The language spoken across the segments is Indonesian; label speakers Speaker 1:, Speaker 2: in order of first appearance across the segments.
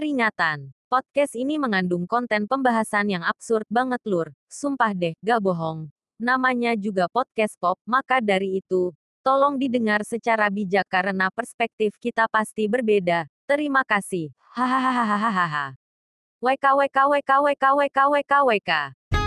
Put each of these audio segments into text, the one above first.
Speaker 1: Peringatan, podcast ini mengandung konten pembahasan yang absurd banget lur. Sumpah deh, gak bohong. Namanya juga podcast pop, maka dari itu, tolong didengar secara bijak karena perspektif kita pasti berbeda. Terima kasih. Hahaha. WK.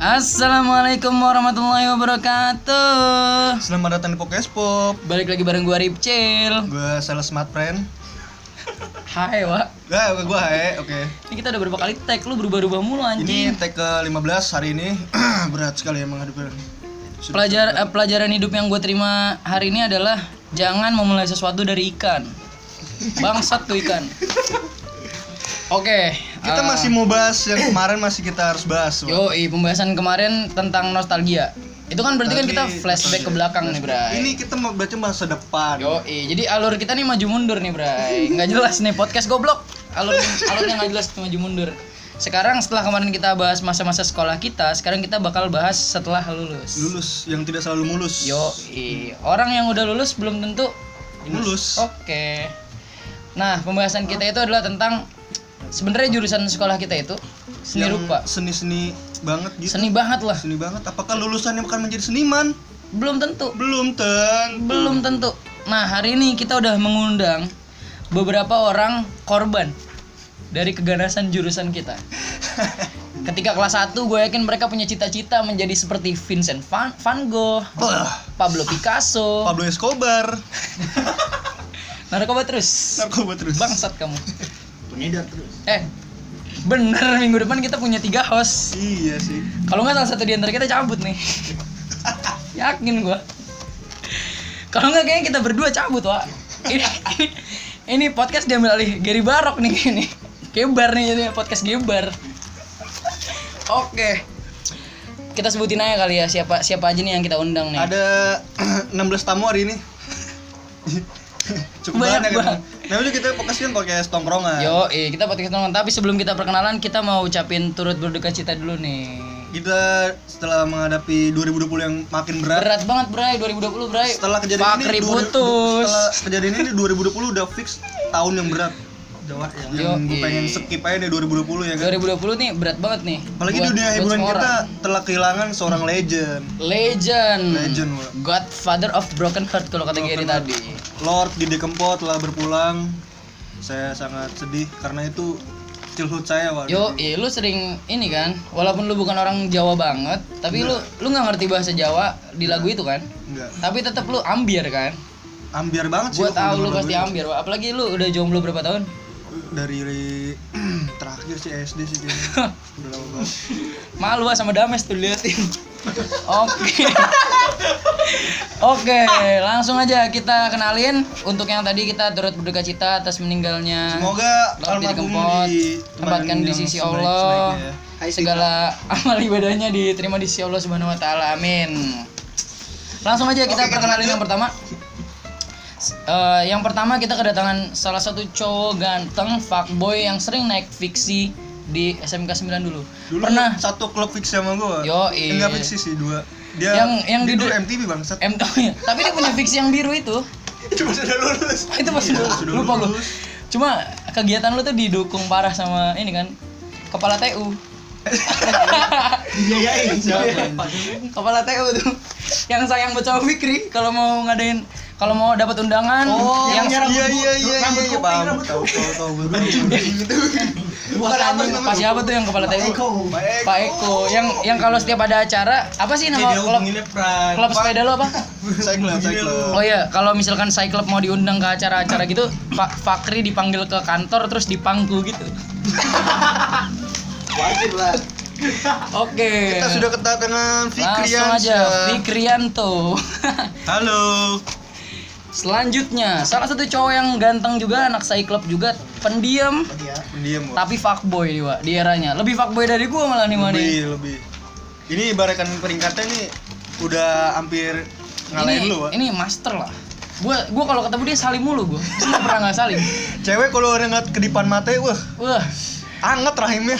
Speaker 2: Assalamualaikum warahmatullahi wabarakatuh.
Speaker 3: Selamat datang di Podcast Pop.
Speaker 2: Balik lagi bareng gua Ripcil.
Speaker 3: Gue Sales Smart Friend.
Speaker 2: Hai, Wak.
Speaker 3: Gak, gue Hae, oke.
Speaker 2: Ini kita udah berapa kali tag lu berubah-ubah mulu
Speaker 3: Ini
Speaker 2: anjing.
Speaker 3: tag ke-15 hari ini. Berat sekali emang hadapin.
Speaker 2: Pelajar eh, pelajaran hidup yang gue terima hari ini adalah jangan memulai sesuatu dari ikan. Bangsat tuh ikan. Oke.
Speaker 3: Kita
Speaker 2: eh,
Speaker 3: masih mau bahas yang kemarin masih kita harus bahas.
Speaker 2: Yo, pembahasan kemarin tentang nostalgia. Itu kan berarti kan kita
Speaker 3: Tadi
Speaker 2: flashback ke belakang nih, Bray.
Speaker 3: Ini kita mau baca masa depan.
Speaker 2: Yo, jadi alur kita nih maju mundur nih, Bray. Nggak jelas nih podcast goblok. Alur alurnya nggak jelas maju mundur. Sekarang setelah kemarin kita bahas masa-masa sekolah kita, sekarang kita bakal bahas setelah lulus.
Speaker 3: Lulus yang tidak selalu mulus.
Speaker 2: Yo, orang yang udah lulus belum tentu
Speaker 3: Mulus.
Speaker 2: Oke. Nah, pembahasan kita itu adalah tentang sebenarnya jurusan sekolah kita itu seni
Speaker 3: Yang
Speaker 2: rupa.
Speaker 3: Seni-seni banget gitu.
Speaker 2: Seni banget lah.
Speaker 3: Seni banget. Apakah lulusannya akan menjadi seniman?
Speaker 2: Belum tentu.
Speaker 3: Belum tentu.
Speaker 2: Belum tentu. Nah, hari ini kita udah mengundang beberapa orang korban dari keganasan jurusan kita. Ketika kelas 1 gue yakin mereka punya cita-cita menjadi seperti Vincent Van, Van Gogh, Pablo Picasso,
Speaker 3: Pablo Escobar.
Speaker 2: narkoba terus.
Speaker 3: Narkoba terus.
Speaker 2: Bangsat kamu.
Speaker 3: Pengedar terus.
Speaker 2: Eh, bener minggu depan kita punya tiga host.
Speaker 3: Iya sih.
Speaker 2: Kalau nggak salah satu di antara kita cabut nih. Yakin gua. Kalau nggak kayaknya kita berdua cabut, Wak. Ini, ini, ini podcast diambil alih Gary Barok nih ini. Gebar nih jadi podcast Gebar. Oke. Kita sebutin aja kali ya siapa siapa aja nih yang kita undang nih.
Speaker 3: Ada 16 tamu hari ini. Cukup
Speaker 2: Banyak
Speaker 3: banyak. Nah, itu kita fokusin podcast tongkrongan.
Speaker 2: Yo, eh, kita podcast nonton. Tapi sebelum kita perkenalan, kita mau ucapin turut berduka cita dulu nih.
Speaker 3: Kita setelah menghadapi 2020 yang makin berat,
Speaker 2: Berat banget, Bray. 2020, Bray.
Speaker 3: setelah kejadian
Speaker 2: Fakri
Speaker 3: ini 2000
Speaker 2: putus.
Speaker 3: setelah kejadian ini 2020 udah fix tahun yang berat. Yang
Speaker 2: Yo,
Speaker 3: gue
Speaker 2: iya.
Speaker 3: pengen skip aja deh 2020 ya kan.
Speaker 2: 2020 nih berat banget nih.
Speaker 3: Apalagi
Speaker 2: buat-
Speaker 3: dunia hiburan kita telah kehilangan seorang legend.
Speaker 2: legend.
Speaker 3: Legend.
Speaker 2: Godfather of broken heart kalau kata Gary tadi.
Speaker 3: Lord Didi Kempot telah berpulang. Saya sangat sedih karena itu childhood saya waktu
Speaker 2: Yo, iya lu sering ini kan, walaupun lu bukan orang Jawa banget, tapi lu lu nggak ngerti bahasa Jawa di lagu itu kan?
Speaker 3: Enggak.
Speaker 2: Tapi tetap lu ambiar kan?
Speaker 3: Ambiar banget sih.
Speaker 2: Gua tahu lu pasti ambiar, apalagi lu udah jomblo berapa tahun?
Speaker 3: Dari terakhir sih SD sih kayaknya. Udah lama banget.
Speaker 2: Malu ah sama Dames tuh liatin. Oke. Oke, langsung aja kita kenalin untuk yang tadi kita turut berduka cita atas meninggalnya
Speaker 3: Semoga almarhum
Speaker 2: Kempot
Speaker 3: di
Speaker 2: tempatkan di sisi Allah. Segala amal ibadahnya diterima di sisi Allah Subhanahu wa taala. Amin. Langsung aja kita
Speaker 3: Oke, kita
Speaker 2: perkenalin yang pertama. Eh, yang pertama kita kedatangan salah satu cowok ganteng fuckboy yang sering naik fiksi di SMK 9 dulu.
Speaker 3: Dulu
Speaker 2: Pernah
Speaker 3: satu klub fix sama gua.
Speaker 2: Yo,
Speaker 3: Enggak
Speaker 2: iya.
Speaker 3: fix sih dua. Dia
Speaker 2: Yang- yang
Speaker 3: dia
Speaker 2: di-
Speaker 3: dulu MTV bangsat.
Speaker 2: M ya. Tapi dia punya fiksi yang biru itu.
Speaker 3: Cuma sudah lulus.
Speaker 2: itu pas
Speaker 3: Iya,
Speaker 2: dulu
Speaker 3: sudah
Speaker 2: lupa gue.
Speaker 3: lulus.
Speaker 2: Cuma kegiatan lu tuh didukung parah sama ini kan kepala TU.
Speaker 3: Dibiayain
Speaker 2: kepala TU tuh yang sayang buat sama Fikri kalau mau ngadain kalau mau dapat undangan
Speaker 3: Oh,
Speaker 2: yang
Speaker 3: iya iya iya iya iya paham. Tahu tahu tahu
Speaker 2: anjing, Pak siapa tuh yang kepala TU? Pak Eko. Yang yang kalau setiap ada acara, apa sih nama klub klub sepeda lo apa?
Speaker 3: Klub.
Speaker 2: Oh iya, kalau misalkan saya klub mau diundang ke acara-acara gitu, Pak Fakri dipanggil ke kantor terus dipangku gitu.
Speaker 3: Wajib lah.
Speaker 2: Oke.
Speaker 3: Kita sudah kedatangan Fikrian.
Speaker 2: Langsung aja, Fikrianto.
Speaker 3: Halo.
Speaker 2: Selanjutnya, salah satu cowok yang ganteng juga, anak saya klub juga, pendiam,
Speaker 3: Pendiam, Wak.
Speaker 2: tapi fuckboy nih, Pak, di eranya. Lebih fuckboy dari gua malah nih, nih.
Speaker 3: Lebih, lebih. Ini ibaratkan peringkatnya nih udah hampir ngalahin
Speaker 2: Ini,
Speaker 3: lu, Wak.
Speaker 2: ini master lah. Gua gua kalau ketemu dia salim mulu gua. Gua pernah nggak salim.
Speaker 3: Cewek kalau udah ngeliat kedipan mata, wah,
Speaker 2: Wah,
Speaker 3: anget rahimnya.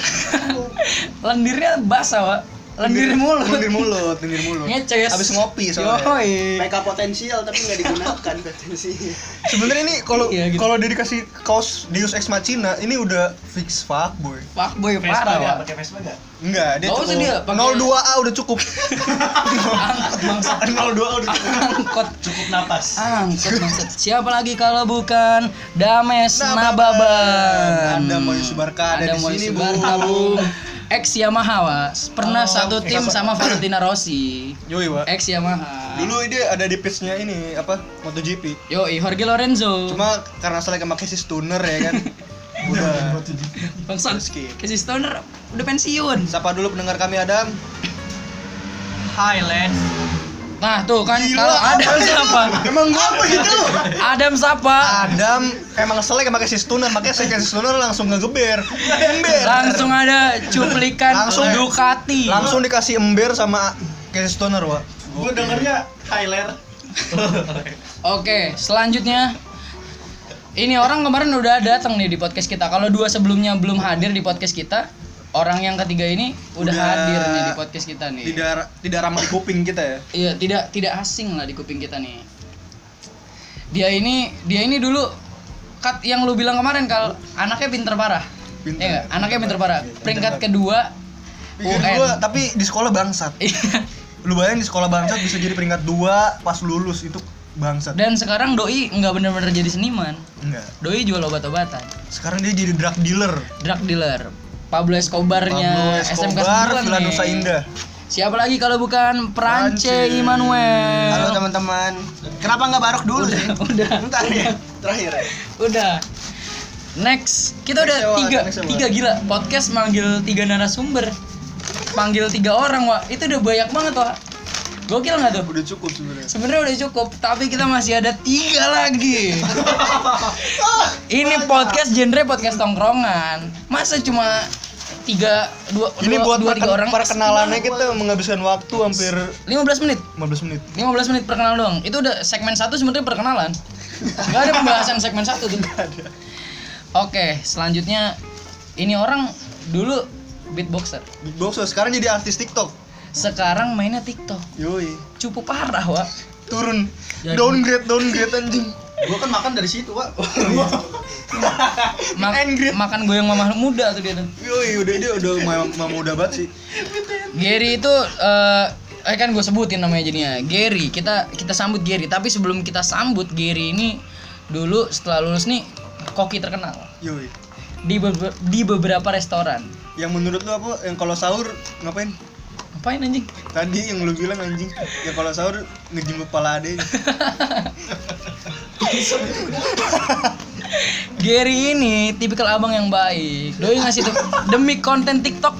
Speaker 2: lendirnya basah, Pak. Lendir mulut.
Speaker 3: lendir mulut lendir mulut
Speaker 2: Ngeces.
Speaker 3: abis ngopi soalnya
Speaker 2: Yoi.
Speaker 4: PK potensial tapi nggak digunakan potensinya.
Speaker 3: sebenarnya ini kalau
Speaker 2: Iya, gitu.
Speaker 3: kalau dia dikasih kaos Deus Ex Machina ini udah fix fuckboy
Speaker 2: Fuckboy parah, Wak.
Speaker 4: Pakai Vespa nggak?
Speaker 3: enggak dia cukup
Speaker 2: usah dia, pakai-
Speaker 3: 02A udah cukup
Speaker 2: Angkot bangsat.
Speaker 3: 02A udah cukup
Speaker 2: Angkot.
Speaker 4: Cukup napas.
Speaker 2: Angkot bangsat. Siapa lagi kalau bukan Dames
Speaker 3: Nababan.
Speaker 2: Nababan.
Speaker 3: Ada Moyo Subarka, ada di
Speaker 2: Moyo
Speaker 3: sini. Bung.
Speaker 2: Ex Yamaha, Wak. Pernah
Speaker 3: Oh,
Speaker 2: satu tim
Speaker 3: apa?
Speaker 2: sama Valentina Rossi.
Speaker 3: Yoi Wak
Speaker 2: Ex Yamaha.
Speaker 3: dulu dia ada di pitch-nya ini apa MotoGP
Speaker 2: Yo, Jorge Lorenzo.
Speaker 3: cuma karena selagi pakai si stunner ya kan udah
Speaker 2: Bangsat.
Speaker 3: skip.
Speaker 2: Casey Stoner udah pensiun.
Speaker 3: Siapa dulu pendengar kami Adam?
Speaker 4: Highland.
Speaker 2: Nah, tuh kan
Speaker 3: Gila,
Speaker 2: kalau Adam siapa?
Speaker 3: Emang gua apa gitu?
Speaker 2: Adam siapa?
Speaker 3: Adam emang selek pakai si stunner, makanya si si stunner langsung ngegeber. Ember.
Speaker 2: Langsung ada cuplikan
Speaker 3: Langsung-
Speaker 2: Ducati.
Speaker 3: langsung dikasih ember sama Casey Stoner, Wak.
Speaker 4: Gue dengernya Highland.
Speaker 2: Oke, selanjutnya ini orang kemarin udah datang nih di podcast kita. Kalau dua sebelumnya belum hadir di podcast kita, orang yang ketiga ini udah,
Speaker 3: Udah
Speaker 2: hadir nih di podcast kita nih.
Speaker 3: Tidak tidak ramah di kuping kita ya.
Speaker 2: Iya, tidak tidak asing lah di kuping kita nih. Dia ini dia ini dulu kat yang lu bilang kemarin kalau anaknya pinter parah.
Speaker 3: Pinter.
Speaker 2: Iya nggak? Anaknya pinter parah. Peringkat kedua
Speaker 3: Pikir
Speaker 2: UN.
Speaker 3: gua, tapi di sekolah bangsat.
Speaker 2: Iya.
Speaker 3: Lu bayangin di sekolah bangsat bisa jadi peringkat 2 pas lulus itu bangsat.
Speaker 2: Dan sekarang doi nggak bener-bener jadi seniman.
Speaker 3: Enggak.
Speaker 2: Doi jual obat-obatan.
Speaker 3: Sekarang dia jadi drug dealer.
Speaker 2: Drug dealer. Pablo Escobarnya
Speaker 3: Pablo
Speaker 2: SMK
Speaker 3: Escobar,
Speaker 2: 9
Speaker 3: Villa
Speaker 2: nih.
Speaker 3: Nusa Indah.
Speaker 2: Siapa lagi kalau bukan Prance. Immanuel?
Speaker 4: Halo teman-teman. Kenapa nggak barok dulu sih?
Speaker 2: Udah,
Speaker 4: Bentar ya. Terakhir ya.
Speaker 2: udah. Next, kita udah
Speaker 3: Next Wak.
Speaker 2: tiga,
Speaker 3: Next
Speaker 2: tiga gila. Podcast manggil tiga narasumber, panggil tiga orang, wah itu udah banyak banget, wah. Gokil nggak tuh?
Speaker 3: Udah cukup sebenarnya.
Speaker 2: Sebenarnya udah cukup, tapi kita masih ada tiga lagi. Ini podcast genre podcast tongkrongan. Masa cuma tiga dua
Speaker 3: Ini
Speaker 2: dua,
Speaker 3: buat
Speaker 2: dua tiga orang
Speaker 3: perkenalannya kita menghabiskan waktu hampir
Speaker 2: 15 menit
Speaker 3: 15 menit.
Speaker 2: 15 menit perkenalan doang itu udah segmen satu sebenarnya perkenalan nggak ada pembahasan segmen satu tuh oke selanjutnya ini orang dulu beatboxer
Speaker 3: Beatboxer sekarang jadi artis TikTok.
Speaker 2: sekarang mainnya tiktok
Speaker 3: Yoi.
Speaker 2: cukup parah wa
Speaker 3: Turun. Downgrade, downgrade anjing.
Speaker 4: Gue kan makan dari situ, Pak.
Speaker 2: Ma-
Speaker 3: Angry.
Speaker 2: makan goyang mama muda tuh dia tuh
Speaker 3: Yoi, udah dia udah mau mau muda banget sih.
Speaker 2: Gary itu eh eh kan gue sebutin namanya jadinya Gary kita kita sambut Gary tapi sebelum kita sambut Gary ini dulu setelah lulus nih koki terkenal
Speaker 3: Yoi.
Speaker 2: di bebe- di beberapa restoran
Speaker 3: Yang menurut lu apa? Yang kalau sahur ngapain?
Speaker 2: Ngapain anjing
Speaker 3: Tadi yang lu bilang anjing. Ya kalau sahur ngejim kepala ade.
Speaker 2: Gary ini tipikal abang yang baik. Doi ngasih tuh demi konten TikTok,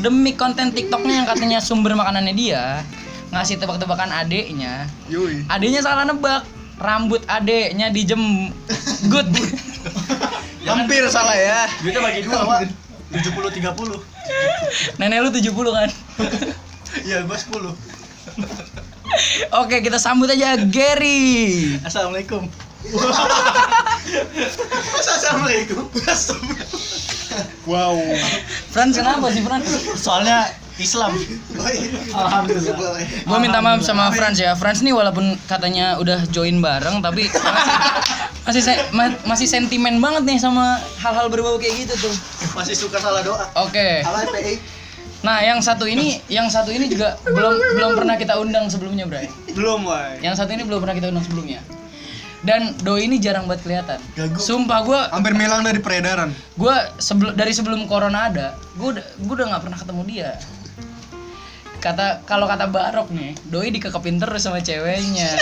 Speaker 2: demi konten TikToknya yang katanya sumber makanannya dia, ngasih tebak-tebakan adeknya.
Speaker 3: Yoi.
Speaker 2: Adeknya salah nebak. Rambut adeknya dijem good.
Speaker 3: Hampir salah ya.
Speaker 4: Duitnya bagi dua, Pak. 70 30.
Speaker 2: Nenek lu 70 kan?
Speaker 4: Iya, gua 10.
Speaker 2: Oke, kita sambut aja Gary.
Speaker 4: Assalamualaikum. Masa assalamualaikum?
Speaker 3: Wow.
Speaker 2: Frans kenapa sih Frans?
Speaker 4: Soalnya Islam. Alhamdulillah.
Speaker 2: Gue minta maaf sama Frans ya. Frans nih walaupun katanya udah join bareng tapi masih masih, se- ma- masih sentimen banget nih sama hal-hal berbau kayak gitu tuh.
Speaker 4: Masih suka salah doa.
Speaker 2: Oke.
Speaker 4: Salah PI.
Speaker 2: Nah, yang satu ini, yang satu ini juga belum belum pernah kita undang sebelumnya, Bray.
Speaker 3: Belum, woi.
Speaker 2: Yang satu ini belum pernah kita undang sebelumnya. Dan Doi ini jarang banget kelihatan.
Speaker 3: Gagu.
Speaker 2: Sumpah gue
Speaker 3: Hampir hilang dari peredaran.
Speaker 2: gue sebelum dari sebelum corona ada gue udah gue udah nggak pernah ketemu dia kata kalau kata Barok nih doi dikekepin terus sama ceweknya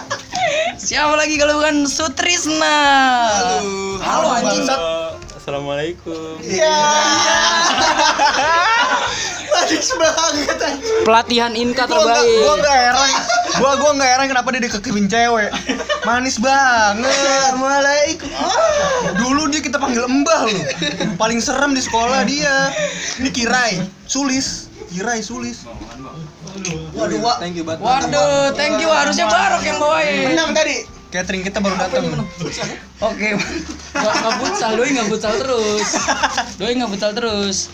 Speaker 2: siapa lagi kalau bukan Sutrisna halo anjing
Speaker 5: Assalamualaikum.
Speaker 4: Manis banget anjing.
Speaker 2: pelatihan inka terbaik
Speaker 3: Gua nggak heran. Gua gua nggak heran kenapa dia dikekepin cewek. Manis banget.
Speaker 4: Assalamualaikum.
Speaker 3: Dulu dia kita panggil Mbah loh. Paling serem di sekolah dia. Ini Kirai, Sulis. Kirai Sulis.
Speaker 4: Waduh, Wak.
Speaker 3: Thank you banget.
Speaker 2: waduh thank you harusnya Barok yang bawain
Speaker 4: Menang tadi.
Speaker 3: Catering kita baru datang.
Speaker 2: Oke, nggak nggak futsal, doi nggak futsal terus, doi nggak futsal terus.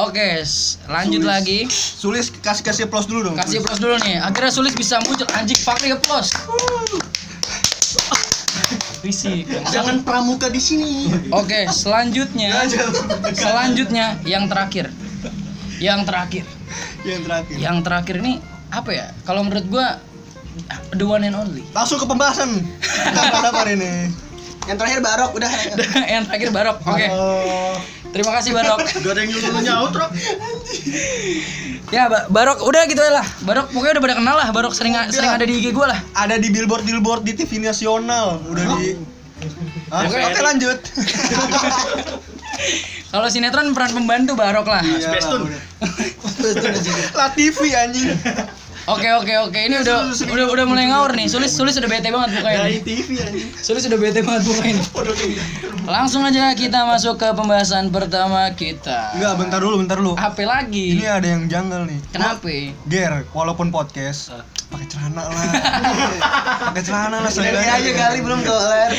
Speaker 2: Oke, lanjut lagi.
Speaker 3: Sulis kasih kasih plus dulu dong.
Speaker 2: Kasih plus dulu nih. Akhirnya Sulis bisa muncul anjing Fakri plus. Risik.
Speaker 4: Jangan pramuka di sini.
Speaker 2: Oke, selanjutnya. Selanjutnya yang terakhir. Yang terakhir.
Speaker 3: Yang terakhir.
Speaker 2: Yang terakhir ini apa ya? Kalau menurut gua the one and only.
Speaker 3: Langsung ke pembahasan. Kita apa ini?
Speaker 4: Yang terakhir barok udah.
Speaker 2: yang terakhir Barok. Oke. Terima kasih Barok.
Speaker 4: Gak ada yang nyuruh nyaut, Rok.
Speaker 2: Ya, Ba- Barok udah gitu lah. Barok pokoknya udah pada kenal lah. Barok sering sering ada di IG gua lah.
Speaker 3: Ada di billboard billboard di TV nasional. Udah di. Ah,
Speaker 2: Oke.
Speaker 3: Oke lanjut.
Speaker 2: Kalau sinetron peran pembantu Barok lah.
Speaker 3: Iya udah. Lah TV anjing.
Speaker 2: Oke oke oke ini udah udah udah mulai ngawur nih. Sulis sulis udah bete banget mukanya. nih.
Speaker 4: TV anjing.
Speaker 2: Sulis udah bete banget mukanya. nih. Langsung aja kita masuk ke pembahasan pertama kita.
Speaker 3: Enggak, bentar dulu, bentar dulu.
Speaker 2: Apa lagi?
Speaker 3: Ini ada yang janggal nih.
Speaker 2: Kenapa?
Speaker 3: Ger, walaupun podcast pakai celana lah. pakai celana lah
Speaker 4: Ini
Speaker 3: seenggaknya.
Speaker 4: aja kali belum kelar.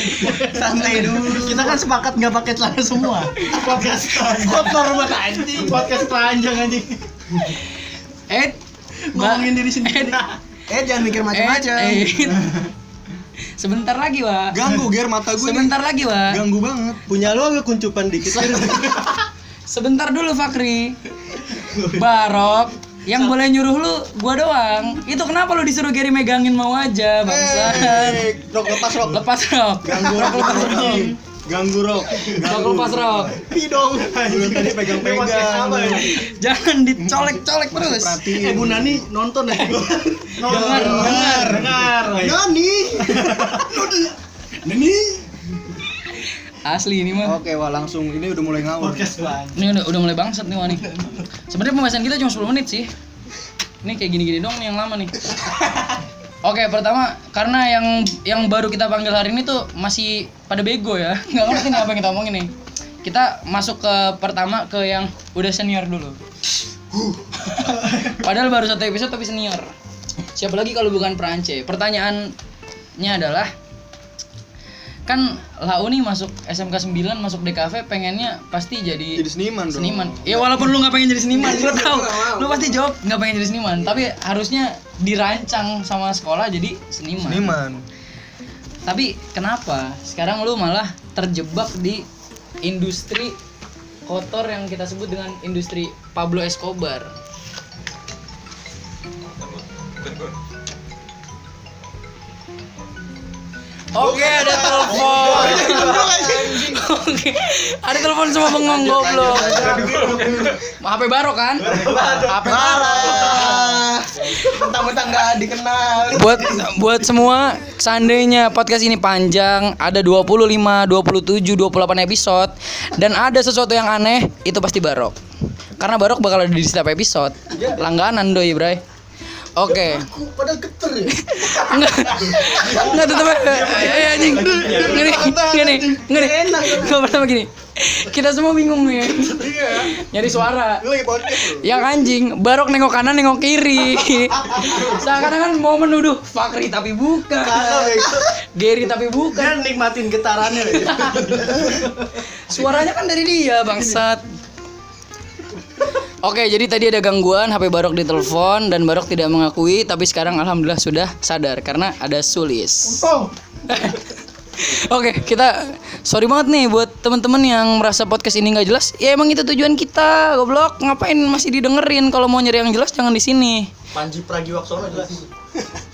Speaker 4: Santai dulu. Kita kan sepakat nggak pakai celana semua. Podcast kotor banget anjing. Podcast telanjang anjing.
Speaker 2: Eh,
Speaker 4: Ngomongin diri sendiri. Eh jangan mikir macam-macam.
Speaker 2: Eh, eh. Sebentar lagi, Wak.
Speaker 3: Ganggu Ger mata gue. nih.
Speaker 2: Sebentar lagi, Wak.
Speaker 3: Ganggu banget.
Speaker 4: Punya lo agak kuncupan dikit.
Speaker 2: Sebentar dulu, Fakri. Barok, yang boleh nyuruh lu gua doang. Itu kenapa lu disuruh Gary megangin mau aja, bangsat.
Speaker 3: Eh, Rok lepas rok.
Speaker 2: Lepas rok.
Speaker 3: Ganggu rok lepas rok. Ganggu rok.
Speaker 2: Rok lepas rok.
Speaker 4: Pidong.
Speaker 3: Dulu tadi pegang-pegang.
Speaker 2: Jangan dicolek-colek terus.
Speaker 3: Perhatiin.
Speaker 4: Eh Bu Nani nonton ya.
Speaker 2: Dengar, dengar.
Speaker 4: Dengar. Nani. Nani.
Speaker 2: Asli ini mah.
Speaker 3: Oke, wah langsung ini udah mulai ngawur.
Speaker 4: Podcast.
Speaker 2: Ini udah, udah mulai bangsat nih Wani. Sebenarnya pembahasan kita cuma 10 menit sih. Ini kayak gini-gini dong nih yang lama nih. Oke, pertama karena yang yang baru kita panggil hari ini tuh masih pada bego ya. Nggak ngerti nih apa yang kita omongin nih. Kita masuk ke pertama ke yang udah senior dulu. Padahal baru satu episode tapi senior. Siapa lagi kalau bukan Prance? Pertanyaannya adalah kan Lau nih masuk SMK 9 masuk DKV pengennya pasti jadi
Speaker 3: Jadi seniman dong.
Speaker 2: seniman. Ya walaupun lu nggak pengen jadi seniman gue tahu. lu pasti jawab nggak pengen jadi seniman. Tapi harusnya dirancang sama sekolah jadi seniman.
Speaker 3: Seniman.
Speaker 2: tapi kenapa? Sekarang lu malah terjebak di industri kotor yang kita sebut dengan industri Pablo Escobar Oke, ada telepon. Oke, ada telepon sama bengong goblok. HP baru kan? HP baru.
Speaker 4: Mentang-mentang nggak dikenal.
Speaker 2: Buat buat semua seandainya podcast ini panjang, ada 25, 27, 28 episode dan ada sesuatu yang aneh, itu pasti Barok. Karena Barok bakal ada di setiap episode. Langganan doi, Bray. Oke.
Speaker 4: Aku padahal keter ya.
Speaker 2: Enggak. Enggak tetep eh anjing. Ngeri, ngeri, ngeri. Enggak pertama gini. Kita semua bingung nih. Nyari suara.
Speaker 3: Lu lagi podcast lu.
Speaker 2: Yang anjing, Barok nengok kanan, nengok kiri. Seakan-akan mau menuduh Fakri tapi bukan. Gary tapi bukan.
Speaker 4: Nikmatin getarannya. ya.
Speaker 2: Suaranya kan dari dia, bangsat. Oke, jadi tadi ada gangguan HP Barok ditelepon dan Barok tidak mengakui, tapi sekarang alhamdulillah sudah sadar karena ada Sulis.
Speaker 4: Oh.
Speaker 2: Oke, kita sorry banget nih buat teman-teman yang merasa podcast ini nggak jelas. Ya emang itu tujuan kita, goblok. Ngapain masih didengerin? Kalau mau nyari yang jelas jangan di sini.
Speaker 4: Panji Pragiwaksono jelas.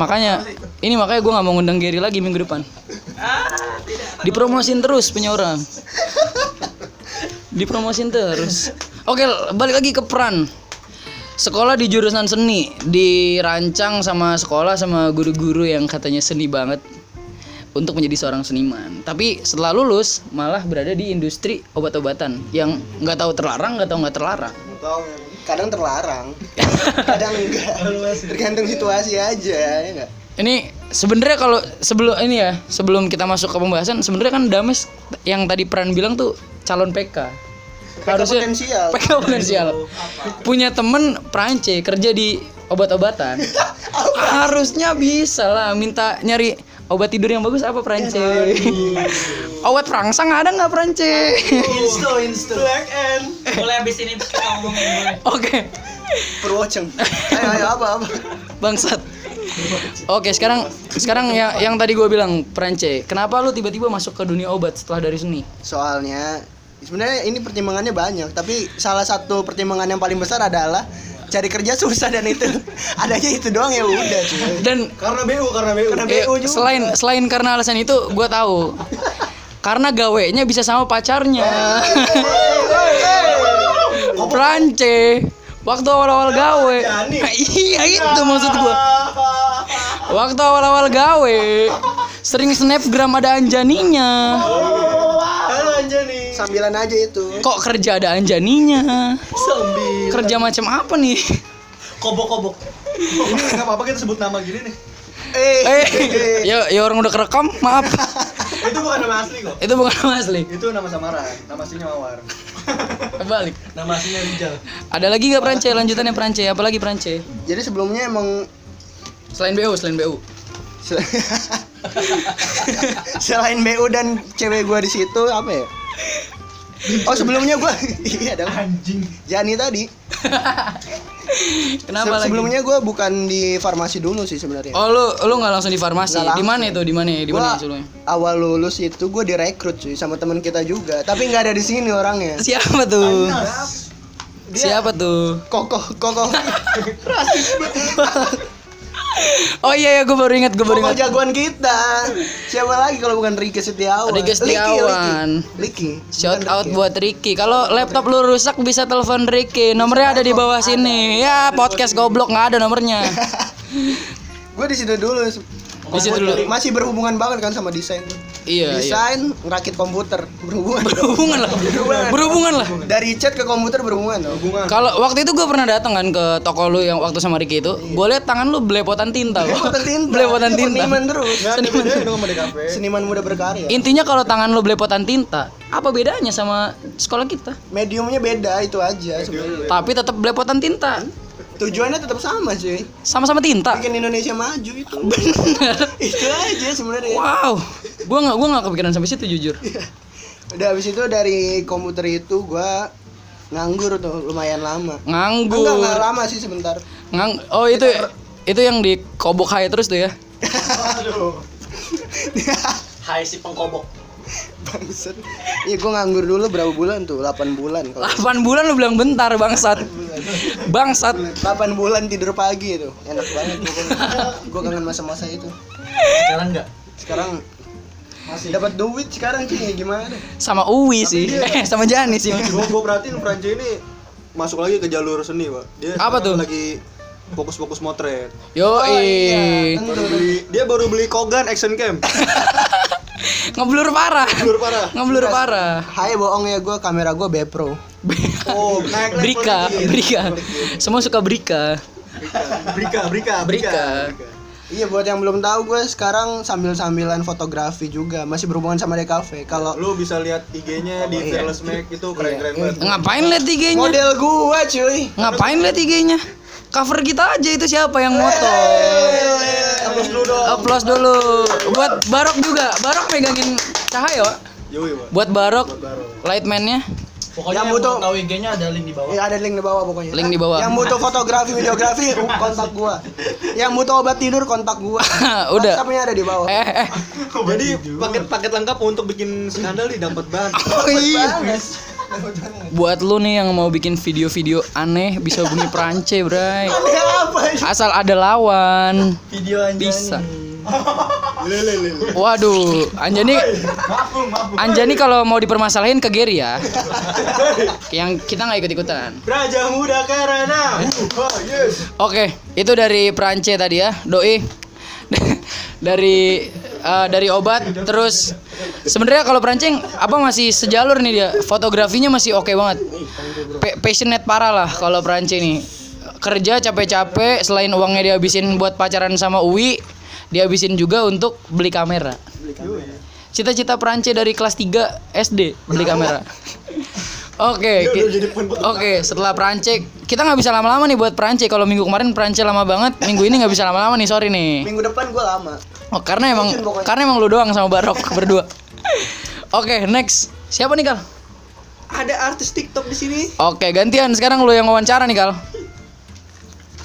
Speaker 2: Makanya ini makanya gue nggak mau ngundang Gary lagi minggu depan. Dipromosin terus punya orang. Dipromosin terus. Oke, balik lagi ke peran. Sekolah di jurusan seni dirancang sama sekolah sama guru-guru yang katanya seni banget untuk menjadi seorang seniman. Tapi setelah lulus malah berada di industri obat-obatan yang nggak tahu terlarang nggak tahu nggak terlarang.
Speaker 4: Tahu ya. Kadang terlarang. Kadang enggak. Tergantung situasi aja ya enggak.
Speaker 2: Ini sebenarnya kalau sebelum ini ya, sebelum kita masuk ke pembahasan, sebenarnya kan Dames yang tadi peran bilang tuh calon PK. Harusnya
Speaker 4: potensial.
Speaker 2: PK potensial. Punya temen Prancis kerja di obat-obatan. Harusnya bisa lah minta nyari Obat tidur yang bagus apa Prance? Obat perangsang ada nggak Prance?
Speaker 4: Insto, insto.
Speaker 3: Black and
Speaker 6: Boleh habis ini kita ngomongin.
Speaker 2: Oke,
Speaker 3: Purwoceng. Ayo ayo apa apa.
Speaker 2: bangsat. Oke, sekarang sekarang ya yang tadi gue bilang Prance, kenapa lu tiba-tiba masuk ke dunia obat setelah dari seni?
Speaker 7: Soalnya sebenarnya ini pertimbangannya banyak, tapi salah satu pertimbangan yang paling besar adalah cari kerja susah dan itu adanya itu doang ya udah cuy.
Speaker 2: Dan
Speaker 3: Karena BU, karena BU.
Speaker 7: Karena
Speaker 2: eh,
Speaker 7: BU juga.
Speaker 2: selain selain karena alasan itu, gue tahu. Karena gawenya bisa sama pacarnya. Prance. Waktu awal-awal gawe. iya itu maksud gua. Waktu awal-awal gawe sering snapgram ada Anjaninya.
Speaker 7: Sambilan aja itu.
Speaker 2: Kok kerja ada Anjaninya? Kerja macam apa nih?
Speaker 3: Kobok-kobok. Ini nggak apa-apa kita sebut nama gini nih.
Speaker 7: Eh,
Speaker 2: Eh, ya ya orang udah kerekam, maaf.
Speaker 3: Itu bukan nama asli kok.
Speaker 2: Itu bukan nama asli.
Speaker 3: Itu nama samaran. Nama aslinya Mawar.
Speaker 2: Balik.
Speaker 3: Nama aslinya Rijal.
Speaker 2: Ada lagi gak Prance lanjutannya Prance? Apalagi Prance?
Speaker 7: jadi sebelumnya emang
Speaker 2: Selain BU, selain BU.
Speaker 7: sel- selain BU dan cewek gua di situ apa ya? Oh sebelumnya gua iya dong.
Speaker 3: Anjing.
Speaker 7: Jani tadi.
Speaker 2: Kenapa
Speaker 7: Se-
Speaker 2: lagi?
Speaker 7: sebelumnya gua bukan di farmasi dulu sih sebenarnya.
Speaker 2: Oh lu lu nggak langsung di farmasi? Di mana itu? Di mana? Di mana sebelumnya?
Speaker 7: awal lulus itu gue direkrut cuy sama teman kita juga, tapi nggak ada di sini orangnya.
Speaker 2: Siapa tuh? Siapa tuh?
Speaker 7: Kokoh, kokoh,
Speaker 2: Oh iya ya, gue baru ingat, gue baru ingat.
Speaker 7: jagoan kita. Siapa lagi kalau bukan Riki Setiawan?
Speaker 2: Riki Setiawan.
Speaker 7: Liki.
Speaker 2: Shout out
Speaker 7: Riki.
Speaker 2: buat Ricky. Kalau laptop lu rusak bisa telepon Ricky. Nomornya ada di bawah sini. Ya, podcast goblok nggak ada nomornya.
Speaker 7: Gue di situ dulu.
Speaker 2: Di situ dulu.
Speaker 7: Masih berhubungan banget kan sama desain.
Speaker 2: Iya, iya.
Speaker 7: desain, ngerakit komputer, berhubungan.
Speaker 2: Berhubungan lah. Berhubungan lah.
Speaker 7: Dari chat ke komputer berhubungan dong.
Speaker 2: Kalau waktu itu gue pernah datang kan ke toko lu yang waktu sama Ricky itu, gue lihat tangan lu belepotan tinta.
Speaker 7: Belepotan tinta.
Speaker 2: Belepotan tinta.
Speaker 7: Seniman terus.
Speaker 3: Sama DKP.
Speaker 7: Seniman muda berkarya.
Speaker 2: Intinya kalau tangan lu belepotan tinta, apa bedanya sama sekolah kita?
Speaker 7: Mediumnya beda itu aja sebenarnya.
Speaker 2: Tapi tetap belepotan tinta.
Speaker 7: Tujuannya tetap sama cuy.
Speaker 2: Sama-sama tinta.
Speaker 7: Bikin Indonesia maju itu.
Speaker 2: Bener.
Speaker 7: itu aja sebenarnya.
Speaker 2: Wow. Gua nggak gua nggak kepikiran sampai situ jujur.
Speaker 7: Udah habis itu dari komputer itu gua nganggur tuh lumayan lama.
Speaker 2: Nganggur.
Speaker 7: Enggak, enggak lama sih sebentar.
Speaker 2: Ngang Oh, itu itu yang di kobok hai terus tuh ya.
Speaker 6: Hai si pengkobok.
Speaker 7: Bangsat. Iya gua nganggur dulu berapa bulan tuh? 8 bulan kalau
Speaker 2: 8 bulan lu bilang bentar bangsat. Bangsat.
Speaker 7: 8 bulan tidur pagi itu. Enak banget pokoknya. Gua kangen masa-masa itu.
Speaker 3: Sekarang enggak.
Speaker 7: Sekarang masih dapat duit sekarang ya gimana?
Speaker 2: Sama Uwi sih. Eh, sama Jani sih.
Speaker 3: Gua gua perhatiin Franje ini masuk lagi ke jalur seni, Pak. Dia
Speaker 2: Apa tuh?
Speaker 3: lagi fokus-fokus motret.
Speaker 2: Yo,
Speaker 7: iya, tentu.
Speaker 3: Beli, dia baru beli Kogan Action Cam.
Speaker 2: ngeblur parah.
Speaker 3: Blur parah.
Speaker 2: Ngeblur parah.
Speaker 7: Hai bohong ya gua kamera gua B Pro.
Speaker 3: Oh, naik
Speaker 2: Brika. Brika. Semua suka Brika.
Speaker 3: Brika, Brika,
Speaker 2: Brika.
Speaker 7: Iya buat yang belum tahu gue sekarang sambil-sambilan fotografi juga masih berhubungan sama DKV. Kalau
Speaker 3: Lu bisa lihat IG-nya di
Speaker 7: Iya.
Speaker 3: Fearless Mac itu keren-keren
Speaker 7: Iya,
Speaker 3: banget.
Speaker 2: Ngapain liat IG-nya?
Speaker 7: model gua cuy.
Speaker 2: Ngapain liat IG-nya? Cover kita aja itu siapa yang moto?
Speaker 3: Dulu dong.
Speaker 2: Applause dulu. Buat Barok juga. Barok megangin cahaya.
Speaker 3: Yoi, Pak.
Speaker 2: Buat Barok, lightman-nya.
Speaker 4: Pokoknya
Speaker 7: Yang butuh-
Speaker 4: tahu IG-nya ada link di bawah.
Speaker 7: Iya ada link di bawah pokoknya.
Speaker 2: Link di bawah.
Speaker 7: Yang butuh fotografi, videografi kontak gua. Yang butuh obat tidur kontak gua.
Speaker 2: Udah.
Speaker 7: WhatsApp-nya ada di bawah.
Speaker 2: Eh, eh.
Speaker 3: Jadi paket-paket lengkap untuk bikin skandal nih dapat banget.
Speaker 2: Oh iya. Buat lu nih yang mau bikin video-video aneh bisa hubungi Prance, Bray.
Speaker 7: apa?
Speaker 2: Asal ada lawan.
Speaker 4: Video Anjani.
Speaker 2: Bisa. Waduh, Anjani Anjani kalau mau dipermasalahin ke Gary ya. Yang kita nggak ikut-ikutan.
Speaker 3: Raja muda karena. Oh, yes.
Speaker 2: Oke, itu dari Prance tadi ya, doi. dari eh, dari obat terus sebenarnya kalau Prancing apa masih sejalur nih dia fotografinya masih oke banget Pa- passionate parah lah kalau Prance ini kerja capek-capek selain uangnya dihabisin buat pacaran sama Uwi dihabisin juga untuk beli kamera cita-cita Prance dari kelas 3 SD beli kamera Oke, ki- oke. Setelah Prance, kita nggak bisa lama-lama nih buat Prance. Kalau minggu kemarin Prance lama banget, minggu ini nggak bisa lama-lama nih, sorry nih.
Speaker 7: Minggu depan gua lama.
Speaker 2: Oh, karena emang karena emang lu doang sama Barok berdua. Oke, next. Siapa nih, Kal?
Speaker 7: Ada artis TikTok di sini.
Speaker 2: Oke, gantian sekarang lu yang wawancara nih, Kal.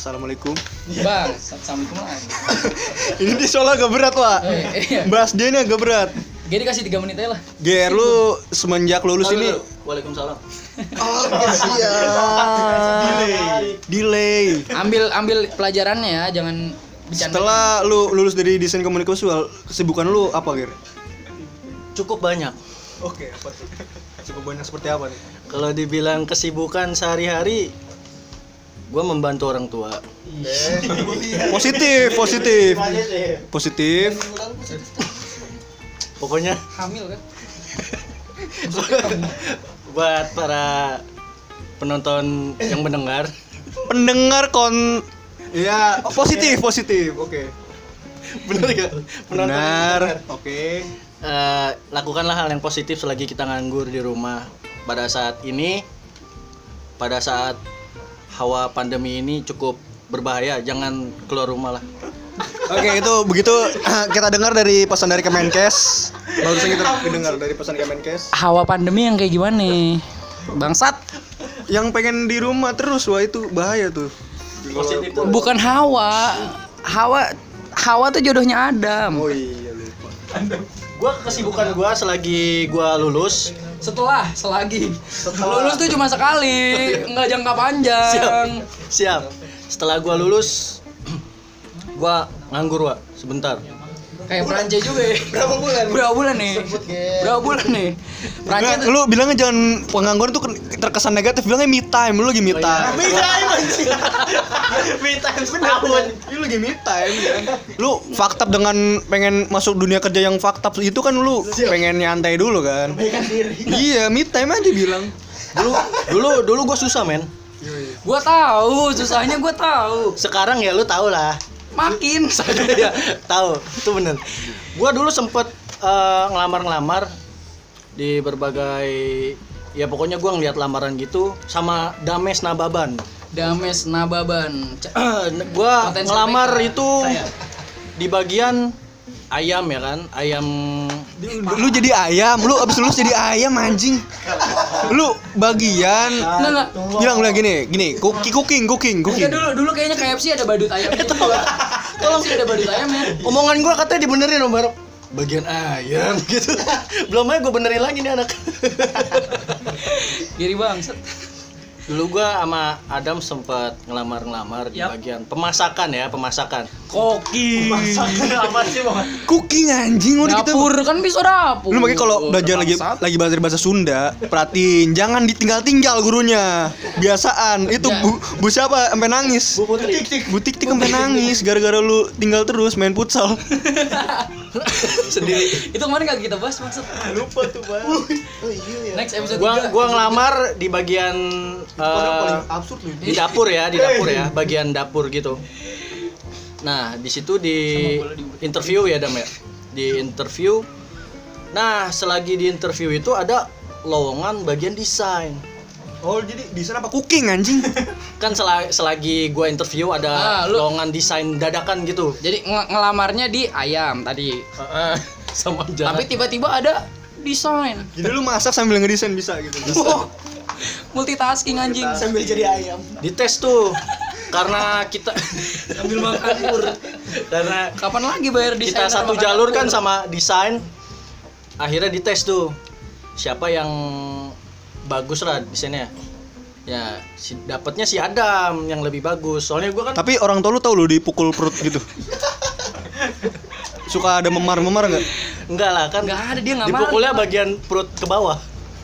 Speaker 3: Assalamualaikum.
Speaker 2: Bang, assalamualaikum lagi.
Speaker 3: Ini dia soalnya agak berat, Wak.
Speaker 2: Iya.
Speaker 3: Bahas dia ini agak berat.
Speaker 2: Jadi kasih 3 menit aja lah.
Speaker 3: GR lu semenjak lulus ini
Speaker 6: Waalaikumsalam.
Speaker 3: Oh, delay. Delay.
Speaker 2: Ambil ambil pelajarannya ya, jangan bercanda.
Speaker 3: Setelah lu lulus dari desain komunikasi visual, kesibukan lu apa, Gir?
Speaker 4: Cukup banyak.
Speaker 3: Oke, apa tuh? Cukup banyak seperti apa nih?
Speaker 4: Kalau dibilang kesibukan sehari-hari, gue membantu orang tua.
Speaker 3: Positif, positif. Positif.
Speaker 4: Pokoknya
Speaker 2: hamil kan?
Speaker 4: buat para penonton yang mendengar,
Speaker 3: Pendengar kon Iya, oh, positif, positif. Oke.
Speaker 4: bener gak? Penonton
Speaker 3: Benar. Oke.
Speaker 4: Eh, lakukanlah hal yang positif selagi kita nganggur di rumah. Pada saat ini, pada saat hawa pandemi ini cukup berbahaya, jangan keluar rumah lah.
Speaker 3: Oke, itu begitu kita dengar dari pesan dari Kemenkes. Barusan kita dengar dari pesan Kemenkes.
Speaker 2: Hawa pandemi yang kayak gimana nih? Bangsat.
Speaker 3: Yang pengen di rumah terus, wah itu bahaya tuh.
Speaker 4: Positif.
Speaker 2: Bukan hawa. Hawa Hawa tuh jodohnya Adam.
Speaker 3: Oh iya lupa.
Speaker 4: Gua kesibukan gua selagi gua lulus
Speaker 2: Setelah, selagi. Lulus tuh cuma sekali, nggak jangka panjang.
Speaker 4: siap. Setelah gua lulus gua nganggur, Wak, sebentar.
Speaker 2: Kayak Prancis juga ya. Berapa bulan? Berapa bulan nih? Berapa bulan nih? Prancis
Speaker 3: Enggak, lu bilangnya jangan pengangguran tuh terkesan negatif, bilangnya me time, lu lagi me time.
Speaker 4: Me time anjing. Me time setahun.
Speaker 3: Lu lagi me time kan. Lu faktab dengan pengen masuk dunia kerja yang faktab itu kan lu pengen nyantai dulu kan. Iya, me time aja bilang.
Speaker 4: Dulu dulu dulu gua susah, men.
Speaker 2: gua tahu, susahnya gua tahu.
Speaker 4: Sekarang ya lu tau lah.
Speaker 2: Makin.
Speaker 4: ya, tahu itu bener gua dulu sempet eh, ngelamar-ngelamar di berbagai ya pokoknya gua ngeliat lamaran gitu sama Dames Nababan
Speaker 2: Dames Nababan. Potensi
Speaker 4: ngelamar itu di bagian ayam ya kan? Ayam
Speaker 3: Lu jadi ayam, lu abis lulus jadi ayam anjing. Lu bagian.
Speaker 2: Enggak enggak.
Speaker 3: bilang bilang gini, gini, cooking cooking cooking.
Speaker 2: dulu dulu kayaknya KFC ada badut ayam gitu. Tolong sih ada badut ayam ya.
Speaker 4: omongan gua katanya dibenerin Om Barok. Bagian ayam gitu. Belum aja gua benerin lagi nih anak.
Speaker 2: Giri bangsat.
Speaker 4: dulu gua sama Adam sempet ngelamar-ngelamar di bagian pemasakan ya pemasakan
Speaker 2: Koki.
Speaker 3: Cooking anjing udah kita
Speaker 2: Dapur kan bisa dapur.
Speaker 3: Lu makanya kalau belajar lagi lagi bahasa bahasa Sunda, perhatiin jangan ditinggal-tinggal gurunya. Biasaan itu
Speaker 2: Ya.
Speaker 3: bu, bu siapa sampai nangis. Bu tik Bu tik sampai nangis gara-gara lu tinggal terus main futsal.
Speaker 4: sendiri
Speaker 2: Itu kemarin gak kita bahas maksud.
Speaker 4: lupa tuh bang
Speaker 2: Next episode
Speaker 4: gua gua ngelamar di bagian eh,
Speaker 3: absurd lu.
Speaker 4: di dapur ya di dapur ya bagian dapur gitu nah di situ di interview ya dam ya di interview nah selagi di interview itu ada lowongan bagian desain
Speaker 3: Oh, jadi di sana apa cooking anjing?
Speaker 4: kan sela- selagi gua interview ada
Speaker 2: Ah, lu-
Speaker 4: lowongan desain dadakan gitu
Speaker 2: Jadi nge- ngelamarnya di ayam tadi.
Speaker 4: sama
Speaker 2: Tapi tiba-tiba ada desain.
Speaker 3: Jadi lu masak sambil ngedesain bisa gitu.
Speaker 2: Wah, multitasking anjing.
Speaker 7: Sambil jadi ayam.
Speaker 4: dites tuh karena kita
Speaker 2: Sambil makan pur.
Speaker 4: karena
Speaker 2: Kapan lagi bayar desain?
Speaker 4: kita satu jalur kan sama desain akhirnya dites tuh siapa yang bagus lah desainnya ya si, dapatnya si Adam yang lebih bagus soalnya gua kan
Speaker 3: Tapi orang tua lu tau lu dipukul perut gitu. Suka ada memar-memar nggak?
Speaker 4: enggak lah kan
Speaker 2: Enggak ada dia enggak
Speaker 4: dipukulnya
Speaker 2: maling.
Speaker 4: bagian perut ke bawah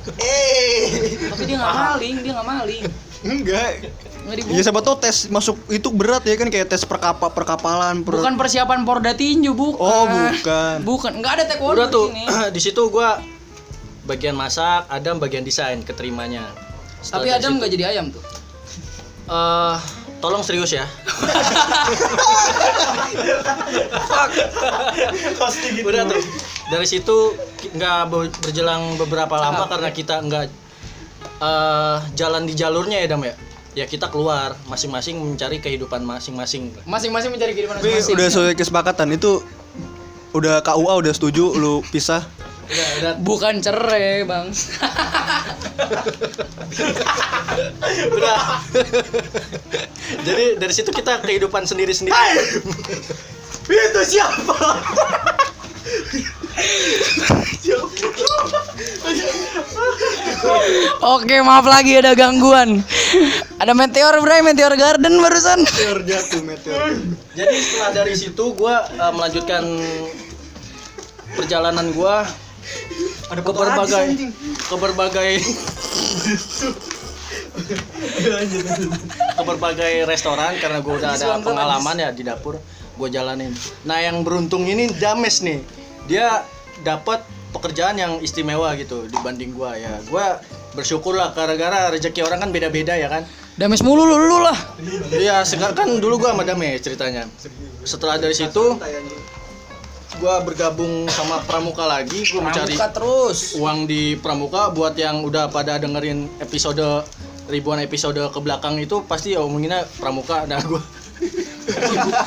Speaker 2: Tapi dia enggak maling, dia enggak maling.
Speaker 3: Enggak. Ya
Speaker 2: dibuka.
Speaker 3: siapa tau tes masuk itu berat ya kan kayak tes perkapa perkapalan per...
Speaker 2: Bukan persiapan Porda tinju, bukan.
Speaker 3: Oh, bukan.
Speaker 2: Bukan, enggak ada taekwondo
Speaker 4: udah tuh
Speaker 2: di sini.
Speaker 4: di situ gua bagian masak Adam bagian desain keterimanya
Speaker 2: Tapi
Speaker 4: Setelah dari
Speaker 2: Adam
Speaker 4: situ,
Speaker 2: enggak jadi ayam tuh.
Speaker 4: eh, tolong serius ya udah tuh dari situ nggak be- berjelang beberapa lama karena kita nggak eh, jalan di jalurnya ya dam ya ya kita keluar masing-masing mencari kehidupan masing-masing
Speaker 2: Masing-masing mencari kehidupan
Speaker 3: Tapi
Speaker 2: masing-masing.
Speaker 3: udah sesuai kesepakatan itu udah KUA udah setuju lu pisah.
Speaker 4: Udah, udah.
Speaker 2: Bukan cerai, Bang.
Speaker 4: Udah. Jadi dari situ kita kehidupan sendiri-sendiri.
Speaker 7: Itu siapa?
Speaker 2: Oke, maaf lagi ada gangguan. Ada meteor, Bray, meteor garden barusan.
Speaker 3: Meteor jatuh meteor.
Speaker 4: Jadi setelah dari situ gua eh, melanjutkan perjalanan gua
Speaker 3: Ada
Speaker 4: ke berbagai ke berbagai ke berbagai restoran karena gue udah ada pengalaman ya di dapur gue jalanin nah yang beruntung ini Dames nih dia dapat pekerjaan yang istimewa gitu dibanding gua ya gua bersyukur lah gara-gara rezeki orang kan beda-beda ya kan
Speaker 2: Dames mulu lu, lu lah.
Speaker 4: Iya, sekarang kan dulu gua sama Dames ceritanya. Setelah dari situ gua bergabung sama Pramuka lagi, gua mencari
Speaker 2: terus.
Speaker 4: uang di Pramuka buat yang udah pada dengerin episode ribuan episode ke belakang itu pasti omonginnya Pramuka nah gua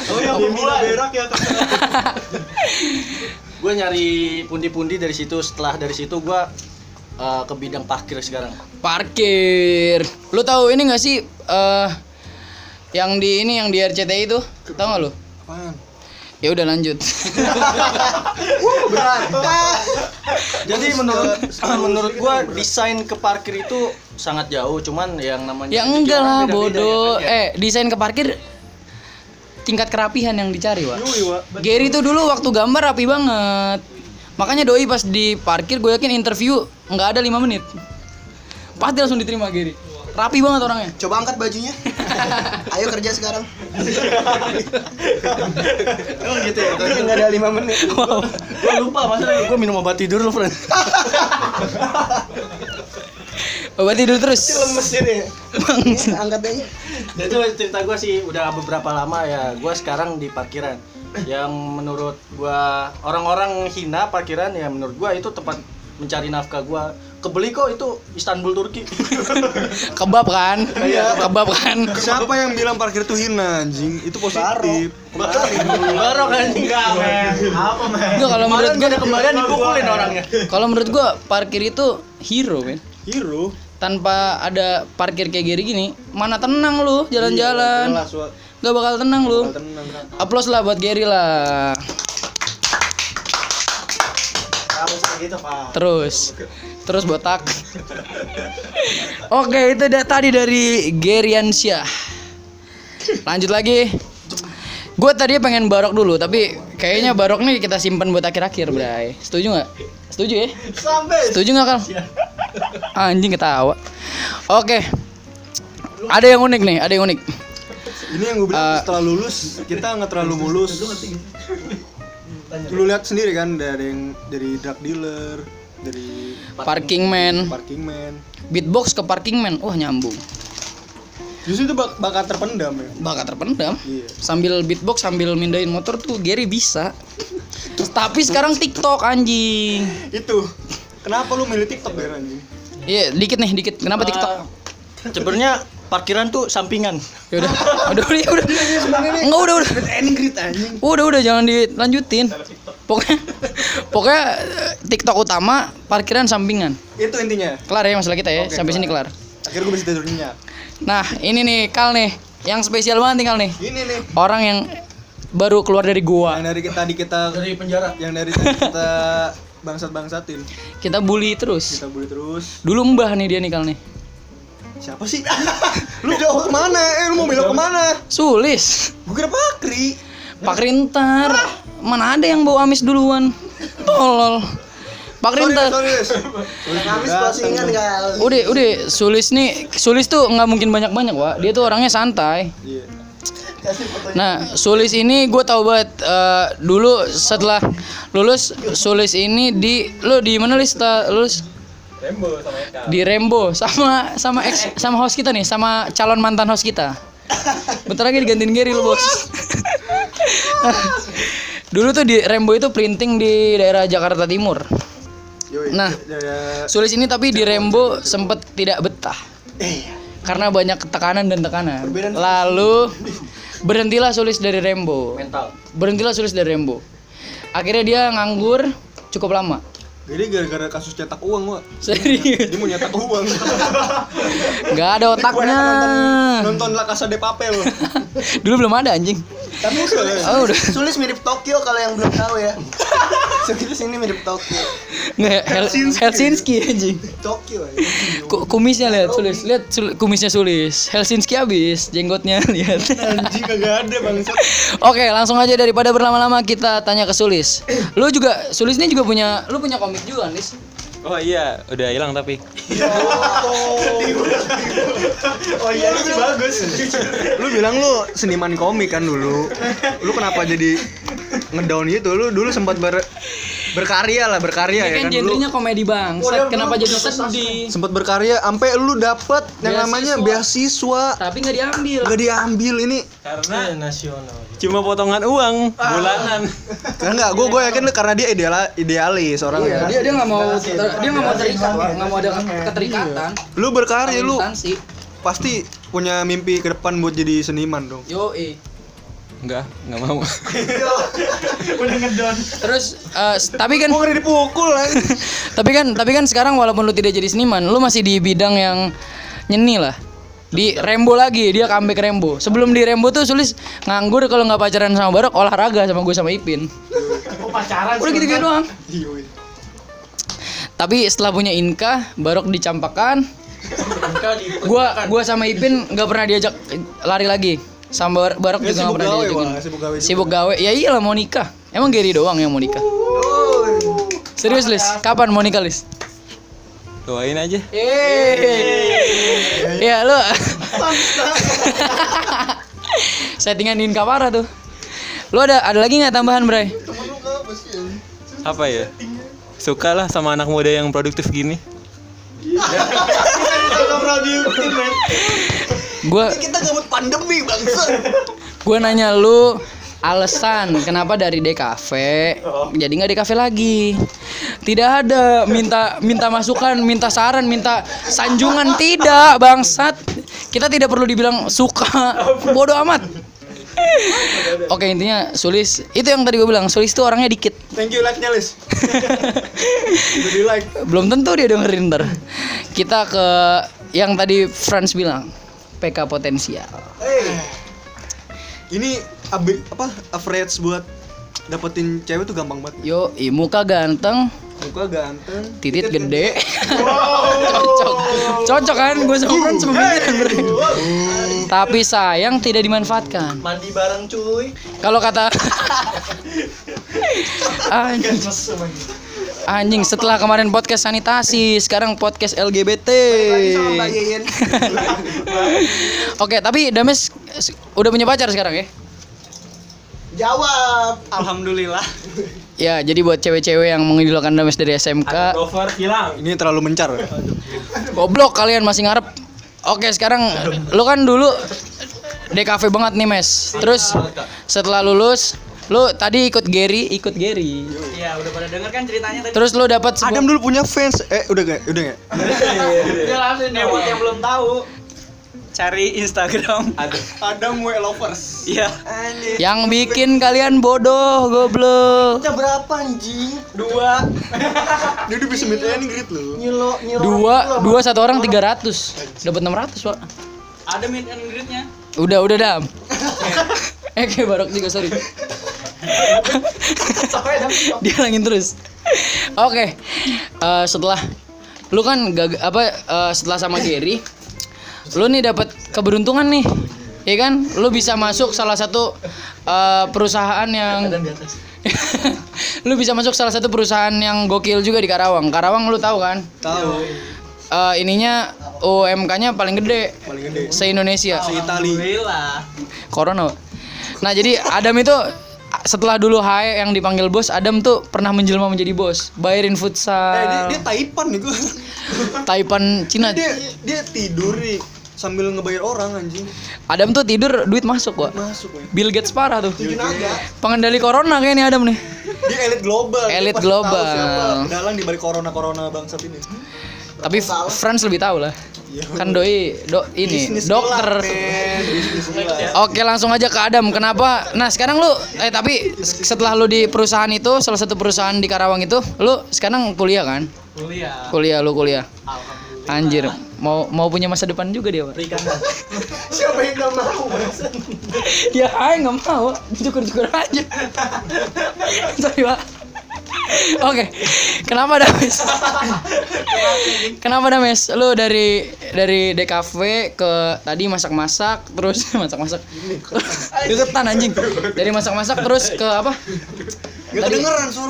Speaker 3: Oh yang berak ya
Speaker 4: gue nyari pundi-pundi dari situ setelah dari situ gua eh, ke bidang parkir sekarang
Speaker 2: Parkir. Lu tahu ini gak sih eh yang di ini yang di RCTI itu? Tahu gak lu?
Speaker 3: Apaan?
Speaker 2: Ya udah lanjut.
Speaker 4: jadi menurut menurut gua desain ke parkir itu sangat jauh cuman yang namanya
Speaker 2: ya
Speaker 4: rezeki
Speaker 2: enggak lah bodoh.
Speaker 4: ya kan, ya?
Speaker 2: Eh, desain ke parkir tingkat kerapihan yang dicari.
Speaker 3: Yui, Wak.
Speaker 2: Gary tuh dulu waktu gambar rapi banget. Makanya doi pas di parkir gue yakin interview nggak ada lima menit. Pasti langsung diterima Gary. Rapi banget orangnya.
Speaker 7: Coba angkat bajunya. Ayo kerja sekarang.
Speaker 4: oh gitu ya
Speaker 7: Kerja nggak ada lima menit.
Speaker 4: gua lupa masa gua minum obat tidur lu friend
Speaker 2: Obat tidur terus.
Speaker 7: Lemes ini.
Speaker 2: Bang.
Speaker 7: Angkat aja.
Speaker 4: Itu cerita gua sih udah beberapa lama ya gua sekarang di parkiran yang menurut gua orang-orang hina parkiran ya menurut gua itu tempat mencari nafkah gua kebeli kok itu Istanbul Turki
Speaker 2: Kebab kan?
Speaker 3: Iya.
Speaker 2: Kebab kan?
Speaker 3: Siapa yang bilang parkir itu hina anjing? Itu positif.
Speaker 4: baru kan enggak men apa men
Speaker 2: Enggak kalau menurut
Speaker 4: Kemarin
Speaker 2: gue
Speaker 4: ada kembalian dipukulin orangnya
Speaker 2: kalau menurut gua parkir itu hero, men.
Speaker 3: Hero.
Speaker 2: Tanpa ada parkir kayak Gary gini, mana tenang lu jalan-jalan.
Speaker 3: Jelas, Wak.
Speaker 2: Gak bakal tenang lu.
Speaker 3: Tenang.
Speaker 2: Applause lah buat Gary lah.
Speaker 7: Kamu gitu, Pak.
Speaker 2: Terus, terus botak. Oke, itu da- tadi dari Geriansyah. Lanjut lagi. Gue tadi pengen barok dulu, tapi kayaknya barok nih kita simpan buat akhir-akhir, Bray. Setuju nggak? Setuju ya?
Speaker 7: Sampai.
Speaker 2: Setuju nggak kal? Anjing ketawa. Oke. Ada yang unik nih, ada yang unik.
Speaker 3: Ini yang gue bilang
Speaker 2: Eh,
Speaker 3: setelah lulus kita nggak terlalu mulus. Lu lihat sendiri kan dari yang dari drug dealer, dari
Speaker 2: Parking man,
Speaker 3: parking man.
Speaker 2: beatbox ke parking man, wah nyambung.
Speaker 3: Justru itu bak bakal terpendam ya.
Speaker 2: Bakal terpendam.
Speaker 3: Iya.
Speaker 2: Sambil beatbox sambil mindahin motor tuh Gary bisa. Tapi sekarang TikTok anjing.
Speaker 3: Itu. Kenapa lu milih TikTok ya anjing?
Speaker 2: Iya, dikit nih, dikit. Kenapa TikTok?
Speaker 4: sebenarnya parkiran tuh sampingan
Speaker 2: Ya udah, udah, udah, udah. Enggak udah, udah.
Speaker 3: Ingrid anjing.
Speaker 2: Udah, udah jangan dilanjutin. Pokoknya pokoknya eh, TikTok utama, parkiran sampingan.
Speaker 3: Itu intinya.
Speaker 2: Kelar ya masalah kita ya.
Speaker 3: Oke,
Speaker 2: Sampai sini kelar.
Speaker 3: Akhirnya gue bisa tidur nyenyak.
Speaker 2: Nah, ini nih Kal nih, yang spesial banget Kal nih.
Speaker 3: Ini nih.
Speaker 2: Orang yang baru keluar dari gua.
Speaker 3: Yang dari kita tadi kita
Speaker 4: dari penjara
Speaker 3: yang dari tadi kita bangsat-bangsatin.
Speaker 2: Kita bully terus.
Speaker 3: Kita bully terus.
Speaker 2: Dulu mbah nih dia nih Kal nih.
Speaker 3: Siapa sih? lu mau ke mana? Eh lu mau belok ke mana?
Speaker 2: Sulis.
Speaker 3: Gue kira Pakri.
Speaker 2: Pak Rintar. Mana ada yang bawa amis duluan? Tolol. Pak
Speaker 7: kali.
Speaker 2: Udah, udah, Sulis nih, Sulis tuh nggak mungkin banyak-banyak, Wak. Dia tuh orangnya santai.
Speaker 3: Iya.
Speaker 2: Nah, Sulis ini gue tau banget eh, dulu setelah lulus Sulis ini di lu di mana Lis setelah lulus? Di Rembo sama sama ex sama host kita nih, sama calon mantan host kita. Bentar lagi digantiin Gary lu, Bos. dulu tuh di Rembo itu printing di daerah Jakarta Timur. Nah. Sulis ini tapi di Rembo sempet tidak betah. Karena banyak tekanan dan tekanan. Lalu berhentilah Sulis dari Rembo.
Speaker 4: mental
Speaker 2: Berhentilah Sulis dari Rembo. akhirnya dia nganggur cukup lama
Speaker 3: Jadi gara-gara kasus cetak uang gua.
Speaker 2: serius
Speaker 3: Dia mau nyetak uang.
Speaker 2: nggak ada otaknya
Speaker 3: nonton nonton La Casa de Papel.
Speaker 2: dulu belum ada anjing
Speaker 7: Tapi
Speaker 2: oh udah
Speaker 7: Sulis mirip Tokyo kalau yang belum tahu ya. Sulis ini mirip Tokyo.
Speaker 2: nggak Hel- Helsinki anjing
Speaker 7: Tokyo ya.
Speaker 2: Ku- kumisnya lihat sulis lihat sul- kumisnya sulis Helsinki habis jenggotnya lihat
Speaker 3: Anjing kagak ada bangsat.
Speaker 2: Oke, langsung aja daripada berlama-lama kita tanya ke Sulis. Lu juga Sulis ini juga punya lu punya komik juga, Nis.
Speaker 5: Oh iya, udah hilang tapi.
Speaker 3: Oh iya lucu bagus. lu bilang lu seniman komik kan dulu. Lu kenapa jadi ngedown gitu? Lu dulu sempat ber berkarya lah, berkarya ya
Speaker 2: kan
Speaker 3: kan dulu.
Speaker 2: genrenya komedi bang. Kenapa jadi sedih?
Speaker 3: Sempat berkarya sampai lu dapet yang namanya beasiswa.
Speaker 2: Tapi nggak diambil.
Speaker 3: Gak diambil ini.
Speaker 5: Karena
Speaker 4: nasional.
Speaker 5: cuma potongan uang bulanan.
Speaker 3: Kan enggak, gue gue yakin lu karena dia ideal idealis orangnya.
Speaker 2: Dia dia nggak mau dia nggak mau terikat, nggak mau ada keterikatan.
Speaker 3: Lu berkarya lu pasti punya mimpi ke depan buat jadi seniman dong.
Speaker 2: Yo eh.
Speaker 5: Enggak, enggak mau.
Speaker 2: Terus eh, tapi kan
Speaker 3: ngeri dipukul
Speaker 2: tapi kan tapi kan sekarang walaupun lu tidak jadi seniman, lu masih di bidang yang nyeni lah. Di Rembo lagi, dia comeback Rembo. Sebelum di Rembo tuh Sulis nganggur kalau nggak pacaran sama Barok, olahraga sama gue sama Ipin.
Speaker 6: Oh, pacaran
Speaker 2: Udah gitu-gitu doang. Tapi setelah punya Inka, Barok dicampakan. Gua gua sama Ipin nggak pernah diajak lari lagi. Sama Bar- Barok
Speaker 3: Dia
Speaker 2: juga nggak
Speaker 3: sibuk
Speaker 2: pernah
Speaker 3: gawe,
Speaker 2: diajakin.
Speaker 3: Sibuk gawe juga.
Speaker 2: Sibuk gawe. Ya iyalah mau nikah. Emang Gary doang yang mau nikah. Serius Lis, kapan mau nikah Lis?
Speaker 5: Doain aja.
Speaker 2: Ya lu. Settingan Inka parah tuh. Lu ada ada lagi nggak tambahan, Bray?
Speaker 5: Apa ya? Suka lah sama anak muda yang produktif gini.
Speaker 2: Gua
Speaker 7: Kita gabut pandemi bangsa.
Speaker 2: Gue nanya lu alasan kenapa dari DKV jadi nggak DKV lagi. Tidak ada. Minta minta masukan minta saran minta sanjungan. Tidak bangsat. Kita tidak perlu dibilang suka. Bodoh amat. Oke intinya Sulis itu yang tadi gue bilang Sulis tuh orangnya dikit.
Speaker 3: Thank you like-nya, Lis. Udah di like.
Speaker 2: belum tentu dia dengerin ntar. Kita ke yang tadi Franz bilang PK potensial
Speaker 3: Ini abe, apa average buat dapetin cewek tuh gampang banget.
Speaker 2: yo i, muka ganteng
Speaker 3: Muka ganteng.
Speaker 2: titit gede. cocok. Cocok kan gue sama pemikiran berarti tapi sayang tidak dimanfaatkan.
Speaker 4: Mandi bareng cuy.
Speaker 2: kalau kata anjing. Anjing setelah kemarin podcast sanitasi sekarang podcast LGBT
Speaker 7: Sama Mbak Yeyen.
Speaker 2: oke tapi Dames udah punya pacar sekarang ya
Speaker 7: Jawab.
Speaker 3: Alhamdulillah.
Speaker 2: ya jadi buat cewek-cewek yang mengidolakan Dames dari SMK
Speaker 5: Cover hilang.
Speaker 3: Ini terlalu mencar.
Speaker 2: Goblok kalian masih ngarep. Oke, sekarang lu kan dulu DKV banget nih, Mes. Terus setelah lulus, lu tadi ikut Gary, ikut Gary.
Speaker 6: Iya, udah pada denger kan ceritanya tadi.
Speaker 2: Terus lu dapat sebuah
Speaker 3: Adam dulu punya fans. Eh, udah gak? Udah gak?
Speaker 6: Dia langsung nih buat yang belum tahu. Cari Instagram.
Speaker 3: Adam We Lovers.
Speaker 6: Iya.
Speaker 2: yang bikin kalian bodoh, goblok.
Speaker 7: Kita berapa anjing?
Speaker 6: Dua.
Speaker 3: Dia udah bisa minta ini grid lu.
Speaker 7: Nyelo nyelo.
Speaker 2: Dua, dua satu orang 300. Dapat 600, Pak.
Speaker 6: Ada meet and greet-nya.
Speaker 2: Udah, udah dam. eh, kayak barok juga, sorry. Dia langin terus. Oke. eh, setelah lu kan gag apa eh, setelah sama Gary, lu nih dapat keberuntungan nih. Ya kan? Lu bisa masuk salah satu eh, perusahaan yang lu bisa masuk salah satu perusahaan yang gokil juga di Karawang. Karawang lu tahu kan?
Speaker 3: Tahu.
Speaker 2: Eh, ininya UMK-nya paling gede
Speaker 3: Paling gede.
Speaker 2: se-Indonesia.
Speaker 3: Se Itali.
Speaker 2: Corona. Nah, jadi Adam itu setelah dulu Hae yang dipanggil bos, Adam tuh pernah menjelma menjadi bos. Bayarin
Speaker 3: Eh, dia,
Speaker 2: futsal.
Speaker 3: dia Taipan gua.
Speaker 2: Taipan Cina.
Speaker 3: Dia dia tidur nih sambil ngebayar orang anjing.
Speaker 2: Adam tuh tidur duit masuk, kok.
Speaker 3: Masuk ya.
Speaker 2: Bill Gates parah tuh. Pengendali corona kayaknya Adam nih.
Speaker 3: Dia elit global.
Speaker 2: Elit global.
Speaker 3: Tahu dalang di balik corona-corona bangsat ini.
Speaker 2: Tapi Franz lebih tahu lah. Kan doi do ini
Speaker 7: Bisnis
Speaker 2: dokter.
Speaker 7: gelap.
Speaker 2: Oke langsung aja ke Adam. Kenapa? Nah sekarang lu eh tapi setelah lu di perusahaan itu salah satu perusahaan di Karawang itu, lu sekarang kuliah kan?
Speaker 6: Kuliah.
Speaker 2: Kuliah lu kuliah. Anjir, mau mau punya masa depan juga dia, Pak.
Speaker 7: Siapa yang gak mau? Mas?
Speaker 2: ya, ayo nggak mau, cukur-cukur aja. Sorry, Pak. Oke, kenapa Dames? kenapa Dames? Lu dari dari DKV ke tadi masak-masak, terus masak-masak. Deketan anjing. Dari masak-masak terus ke apa? Tadi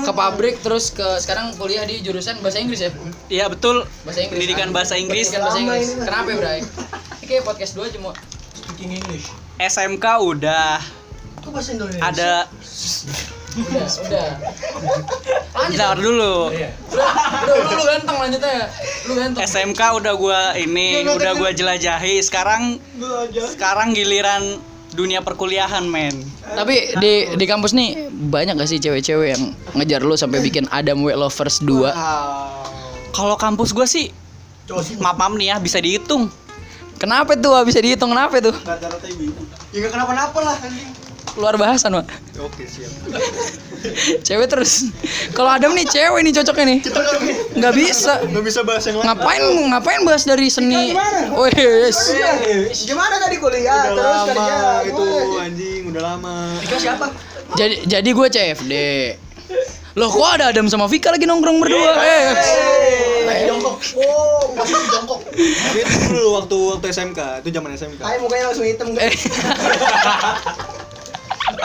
Speaker 2: ke pabrik terus ke sekarang kuliah di jurusan bahasa Inggris ya?
Speaker 6: Iya betul.
Speaker 2: Bahasa Inggris.
Speaker 6: Pendidikan bahasa Inggris.
Speaker 2: Pendidikan bahasa Inggris. Kenapa ya, Bray? Ini kayak podcast dua cuma
Speaker 6: SMK udah
Speaker 7: Itu bahasa Indonesia.
Speaker 6: ada
Speaker 2: udah, udah. Lanjut.
Speaker 6: Bentar dulu.
Speaker 2: Udah, udah, lu, lu ganteng lanjutnya. Lu ganteng.
Speaker 6: SMK udah gua ini udah gua jelajahi. Sekarang sekarang giliran dunia perkuliahan, men.
Speaker 2: Tapi di di kampus nih banyak gak sih cewek-cewek yang ngejar lu sampai bikin Adam Way Lovers 2?
Speaker 6: Kalau kampus gua sih maaf maaf nih ya bisa dihitung.
Speaker 2: Kenapa tuh? Bisa dihitung kenapa tuh?
Speaker 7: Ya gak kenapa-napa lah anjing.
Speaker 2: Keluar bahasan, Pak.
Speaker 3: Oke, siap.
Speaker 2: Cewek terus. Kalau Adam nih cewek nih cocoknya nih. Nggak bisa.
Speaker 3: Nggak bisa bahas yang lain.
Speaker 2: Ngapain ngapain bahas dari seni? Oh yes.
Speaker 7: Gimana tadi kuliah
Speaker 3: Udah
Speaker 7: terus
Speaker 3: lama
Speaker 7: kerja?
Speaker 3: itu anjing, udah lama.
Speaker 7: Vika siapa?
Speaker 2: Jadi jadi gue CFD. Loh kok ada Adam sama Vika lagi nongkrong berdua? Eh.
Speaker 7: Lagi jongkok. Oh, masih jongkok.
Speaker 3: Itu dulu waktu waktu SMK, itu zaman SMK.
Speaker 7: Kayak mukanya langsung hitam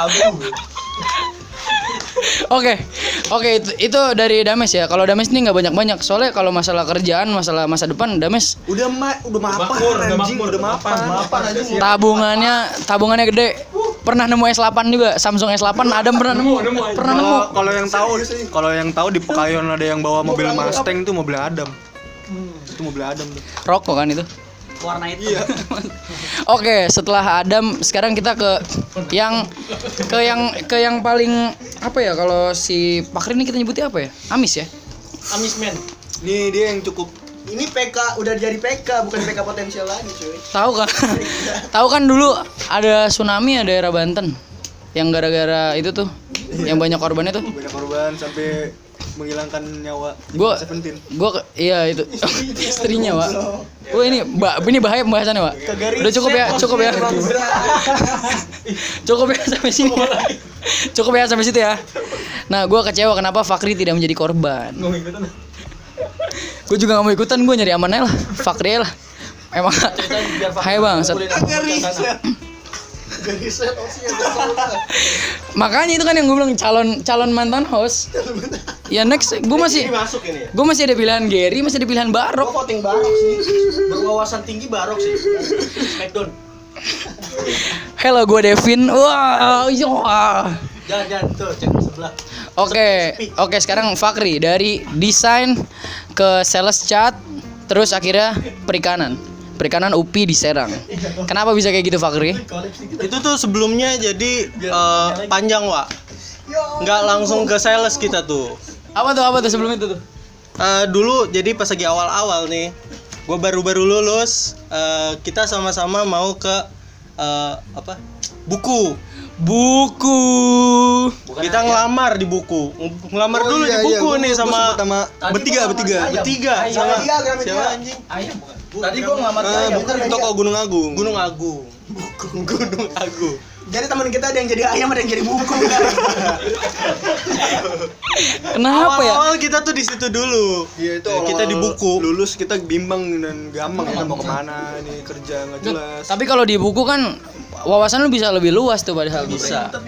Speaker 2: Eh. Oke, oke itu, itu dari Dames ya. Kalau Dames ini nggak banyak banyak. Soalnya kalau masalah kerjaan, masalah masa depan, Dames
Speaker 7: Udah ma udah mapan anjing, udah mapan. Mapan anjing.
Speaker 2: tabungannya tabungannya gede. Pernah nemu S8 juga, Samsung S8 Adam pernah nemu. Pernah nemu.
Speaker 3: Kalau kalau yang tahu, kalau yang tahu di Pekayon ada yang bawa mobil Mustang itu mobil Adam. Itu mobil Adam tuh.
Speaker 2: Rokok kan itu.
Speaker 6: Warna itu.
Speaker 3: Iya.
Speaker 2: Oke, setelah Adam sekarang kita ke yang ke yang ke yang paling apa ya kalau si Pakri ini kita nyebutnya apa ya? Amis ya?
Speaker 6: Amismen.
Speaker 3: Nih dia yang cukup
Speaker 7: Ini PK udah jadi PK bukan PK potensial lagi cuy.
Speaker 2: Tahu kan? Tahu kan dulu ada tsunami ya daerah Banten yang gara-gara itu tuh yang banyak korbannya tuh.
Speaker 3: banyak korban sampai menghilangkan nyawa
Speaker 2: Gua
Speaker 3: Seventeen.
Speaker 2: gua iya itu istrinya, Pak. Wah ini ba- ini bahaya pembahasannya, Pak. Udah cukup ya, cukup ya. cukup ya sampai sini. Cukup ya sampai situ ya. Nah, gua kecewa kenapa Fakri tidak menjadi korban. Gue juga gak mau ikutan, gue nyari aman aja lah. Fakri lah. Emang Hai bang, Set.
Speaker 7: Riset opsinya betul.
Speaker 2: makanya itu kan yang gue bilang calon calon mantan host. Ya next, gue masih
Speaker 4: masuk ini.
Speaker 2: gue masih ada pilihan Gary, masih ada pilihan Barok.
Speaker 7: voting barok sih.
Speaker 4: Berwawasan tinggi barok sih. Smackdown.
Speaker 2: Hello, gue Devin. Wah, iya. wah.
Speaker 4: Jangan jangan tuh cek sebelah.
Speaker 2: Oke, oke sekarang Fakri dari desain ke sales chat, terus akhirnya perikanan. Perikanan UPI di Serang. Kenapa bisa kayak gitu Fakri?
Speaker 8: itu tuh sebelumnya jadi eh, panjang wa nggak langsung ke sales kita tuh.
Speaker 2: Apa tuh apa tuh sebelum itu tuh?
Speaker 8: Eh, dulu jadi pas lagi awal-awal nih gue baru-baru lulus eh, kita sama-sama mau ke eh, apa? Buku.
Speaker 2: Buku.
Speaker 8: kita ngelamar di buku. Ngelamar
Speaker 3: Oh,
Speaker 8: dulu
Speaker 3: iya,
Speaker 8: di buku
Speaker 3: iya, gua-
Speaker 8: nih
Speaker 3: gua
Speaker 8: sama
Speaker 3: sama bertiga bertiga
Speaker 8: bertiga. Sama siapa anjing
Speaker 4: Tadi gua ngelamar
Speaker 3: Eh,
Speaker 4: saya.
Speaker 3: bukan toko Gunung Agung.
Speaker 8: Gunung Agung. Gunung Agung.
Speaker 7: Jadi teman kita ada yang jadi ayam, ada yang jadi buku kan.
Speaker 2: Kenapa ya?
Speaker 8: awal-awal kita tuh di situ dulu.
Speaker 3: Iya itu
Speaker 8: Eh, kita di buku.
Speaker 3: lulus kita bimbang dan gampang kita mau ke mana nih kerja nggak jelas.
Speaker 2: Tapi kalau di buku kan wawasan lu bisa lebih luas tuh padahal. Bisa. Bisa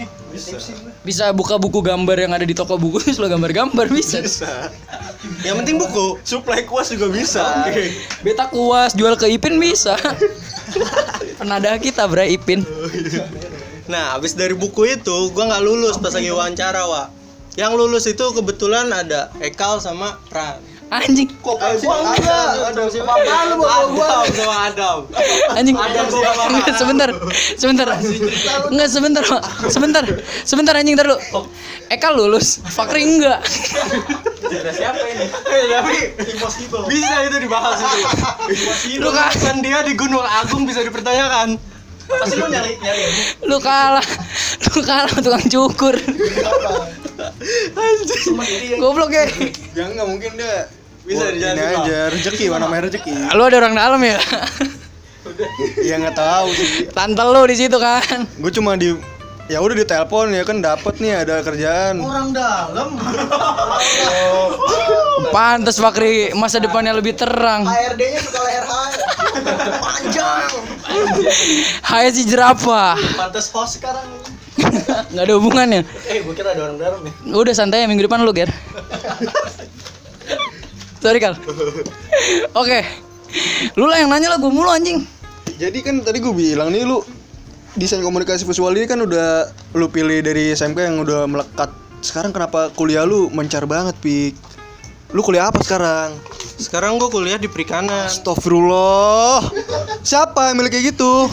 Speaker 2: buka buku gambar yang ada di toko buku terus lo gambar-gambar bisa.
Speaker 3: bisa
Speaker 8: yang penting buku
Speaker 3: supply kuas juga bisa
Speaker 2: Beta kuas jual ke Ipin bisa. Penadah kita Bray Ipin.
Speaker 8: Nah, habis dari buku itu, gua nggak lulus pas lagi wawancara, wa. Yang lulus itu kebetulan ada Ekal sama Ran.
Speaker 2: Anjing,
Speaker 7: Kok gua enggak? Ada siapa lu bawa gua?
Speaker 4: Adam sama Adam.
Speaker 2: anjing. Enggak, sebentar. Sebentar. Enggak sebentar, Pak. Sebentar. Sebentar anjing ntar lu. Eka lulus, Fakri enggak.
Speaker 4: Eh, tapi bisa itu dibahas itu.
Speaker 2: Lu kan
Speaker 4: Kan dia di Gunung Agung bisa dipertanyakan.
Speaker 6: Pasti lu nyari nyari.
Speaker 2: lu kalah. Lu kalah tukang cukur. Goblok ya.
Speaker 3: Ya enggak mungkin dia
Speaker 4: Bisa dijelasin,
Speaker 3: ini aja rezeki mana namanya rezeki
Speaker 2: Lu ada orang dalam ya?
Speaker 3: ya nggak tahu sih
Speaker 2: Tante lu di situ kan.
Speaker 3: gue cuma di ya udah ditelepon ya kan dapat nih ada kerjaan
Speaker 7: Orang dalam.
Speaker 2: Pantes Fakri masa depannya lebih terang.
Speaker 7: HRD-nya suka leher. Panjang.
Speaker 2: Hai si jerapah.
Speaker 6: Pantes host sekarang.
Speaker 2: Nggak ada hubungannya.
Speaker 6: Eh, gua kira ada orang dalam nih.
Speaker 2: Udah santai ya minggu depan lu, Ger. Sorry, Kal. Oke. Lu lah yang nanya lah gue mulu anjing.
Speaker 3: jadi kan tadi gue bilang nih lu desain komunikasi visual ini kan udah lu pilih dari SMK yang udah melekat sekarang kenapa kuliah lu mencar banget pik lu kuliah apa sekarang
Speaker 4: Sekarang gua kuliah di perikanan.
Speaker 3: Astagfirullah siapa yang milih kayak gitu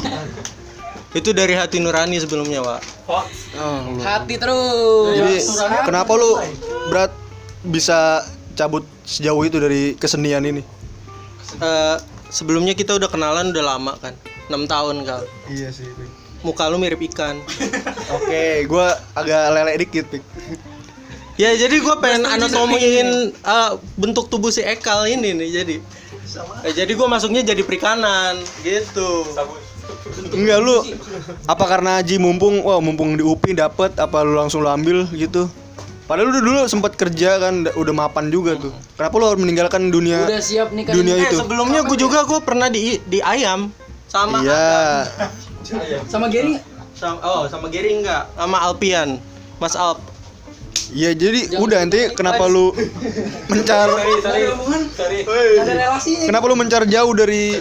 Speaker 4: Itu dari hati nurani sebelumnya, Pak.
Speaker 3: oh.
Speaker 2: Hati terus.
Speaker 3: jadi kenapa lu berat bisa cabut sejauh itu dari kesenian ini
Speaker 4: Eh, sebelumnya kita udah kenalan udah lama kan. 6 tahun kal.
Speaker 3: iya sih
Speaker 4: Muka lu mirip ikan.
Speaker 3: oke gue agak lelek dikit pik
Speaker 4: Ya jadi gua pengen anatomiin eh, bentuk tubuh si Ekal ini nih jadi. Eh, jadi gua masuknya jadi perikanan gitu.
Speaker 3: Enggak lu apa karena Haji mumpung wah mumpung di UPI dapet apa lu langsung lu ambil gitu Padahal lu dulu sempat kerja kan da- udah mapan juga tuh. Kenapa lu harus meninggalkan dunia
Speaker 2: Udah siap nih kan.
Speaker 3: dunia
Speaker 4: Eh
Speaker 3: itu?
Speaker 4: sebelumnya gua juga gua pernah di di ayam sama
Speaker 3: Iya.
Speaker 2: Sama Gary?
Speaker 4: Sama oh sama Gary enggak? Sama Alpian. Mas Alp.
Speaker 3: Iya jadi udah nanti kenapa lu mencar
Speaker 2: Ada relasinya.
Speaker 3: kenapa lu mencar jauh dari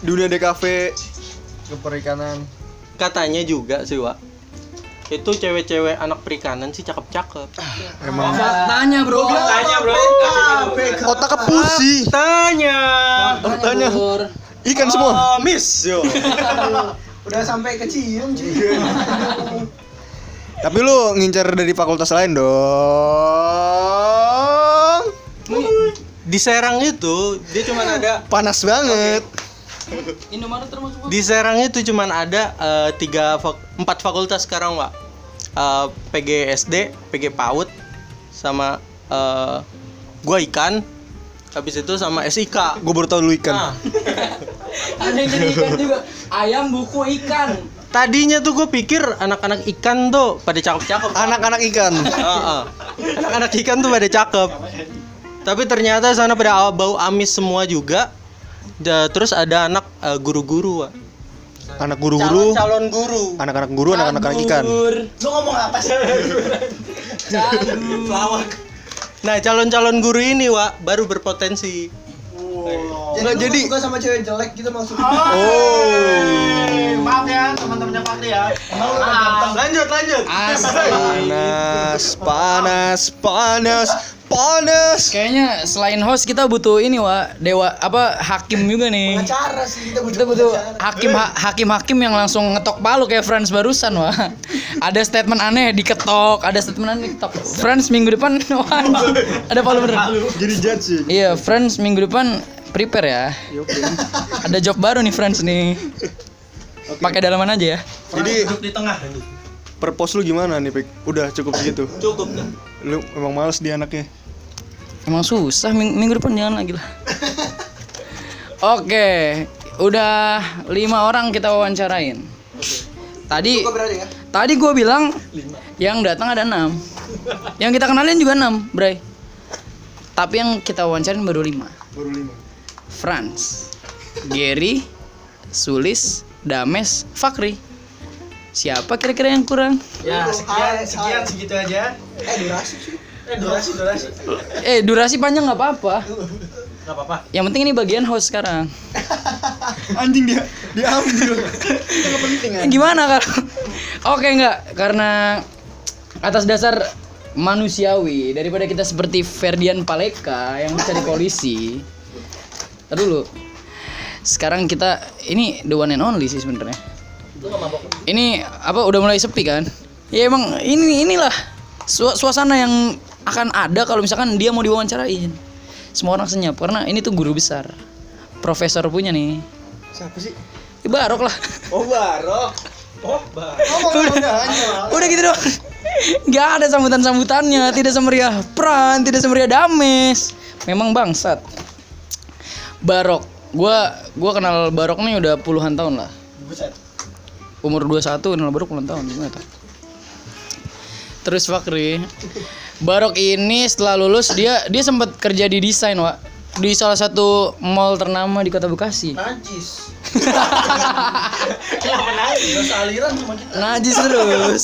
Speaker 3: dunia DKV ke perikanan?
Speaker 4: katanya juga sih Wak itu cewek-cewek anak perikanan sih cakep-cakep
Speaker 3: Emang
Speaker 2: Tanya, Bro. Tanya, Bro.
Speaker 3: otak kepusi.
Speaker 4: tanya
Speaker 3: Tanya ikan semua.
Speaker 4: oh, miss yo
Speaker 7: Udah sampai ke Cium, cuy.
Speaker 3: Tapi lu ngincar dari fakultas lain dong.
Speaker 4: di Serang itu dia cuma ada
Speaker 3: Panas banget.
Speaker 2: Indomaret termasuk
Speaker 4: di Serang itu cuman ada eh, tiga fak- empat fakultas sekarang Wak Eh, PGSD PG PAUD sama eh, gua ikan habis itu sama SIK
Speaker 3: Gue baru tau lu ikan.
Speaker 4: Nah,
Speaker 2: Ada yang jadi ikan juga. Ayam buku ikan.
Speaker 4: tadinya tuh gue pikir anak-anak ikan tuh pada cakep-cakep
Speaker 3: Anak-anak ikan.
Speaker 4: Heeh. anak-anak ikan tuh pada cakep tapi ternyata sana pada bau amis semua juga Da- terus ada anak eh, guru-guru Wak.
Speaker 3: Anak guru-guru.
Speaker 4: calon guru
Speaker 3: Anak-anak guru, anak-anak ikan.
Speaker 7: Lu ngomong apa sih?
Speaker 4: nah calon-calon guru ini Wak baru berpotensi
Speaker 7: Jadi
Speaker 3: Nggak, jadi-
Speaker 7: suka sama cewek jelek gitu maksudnya.
Speaker 3: Oh.
Speaker 6: Maaf ya teman-temannya Fakri ya.
Speaker 4: lanjut lanjut
Speaker 3: Panas, panas, panas, panas.
Speaker 2: Kayaknya selain host kita butuh ini, Wak. Dewa apa hakim juga nih.
Speaker 7: Pengacara sih kita butuh.
Speaker 2: Kita butuh
Speaker 7: pengacara.
Speaker 2: hakim ha- hakim-hakim yang langsung ngetok palu kayak Friends barusan, wah. Ada statement aneh diketok, ada statement aneh diketok. Friends minggu depan, wah, ada palu bener.
Speaker 3: Jadi judge sih.
Speaker 2: Iya, Friends minggu depan prepare ya. Ada job baru nih Friends nih. Pakai dalaman aja ya.
Speaker 3: Jadi
Speaker 4: duduk di tengah
Speaker 3: purpose lu gimana nih, Pik? Udah cukup segitu.
Speaker 4: cukup dah.
Speaker 3: Lu emang males dia anaknya.
Speaker 2: Emang susah ming- minggu depan jangan lagi lah. Oke, udah lima orang kita wawancarain. Tadi
Speaker 7: berarti ya?
Speaker 2: tadi gue bilang yang datang ada enam. Yang kita kenalin juga enam, Bray. Tapi yang kita wawancarain baru lima.
Speaker 3: Baru lima.
Speaker 2: Franz, Gary, Sulis, Dames, Fakri. Siapa kira-kira yang kurang?
Speaker 6: Ya, sekian sekian segitu aja.
Speaker 7: Eh durasi sih.
Speaker 6: Eh, durasi durasi.
Speaker 2: Eh, durasi panjang nggak apa-apa.
Speaker 6: Enggak apa-apa.
Speaker 2: Yang penting ini bagian host sekarang.
Speaker 3: Anjing dia diambil. Itu nggak penting
Speaker 2: Eh, Gimana kalau? Oke nggak karena atas dasar manusiawi daripada kita seperti Ferdian Paleka yang cari polisi. Ntar dulu. Sekarang kita ini the one and only sih sebenarnya. Ini apa udah mulai sepi kan? Ya emang ini inilah su- suasana yang akan ada kalau misalkan dia mau diwawancarain. Semua orang senyap karena ini tuh guru besar. Profesor punya nih.
Speaker 3: Siapa sih?
Speaker 2: Ya, Barok lah.
Speaker 3: Oh Barok. Oh Barok.
Speaker 2: udah, udah gitu doang. Gak ada sambutan-sambutannya, tidak semeriah Pran, tidak semeriah Dames. Memang bangsat. Barok. Gua gua kenal Barok nih udah puluhan tahun lah. Umur 21 kenal Barok puluhan tahun gimana tuh? Terus Fakri. Barok ini setelah lulus dia dia sempat kerja di desain, Wak. Di salah satu mall ternama di Kota Bekasi.
Speaker 4: Najis. Kenapa najis? Dosa aliran sama kita.
Speaker 2: Najis terus.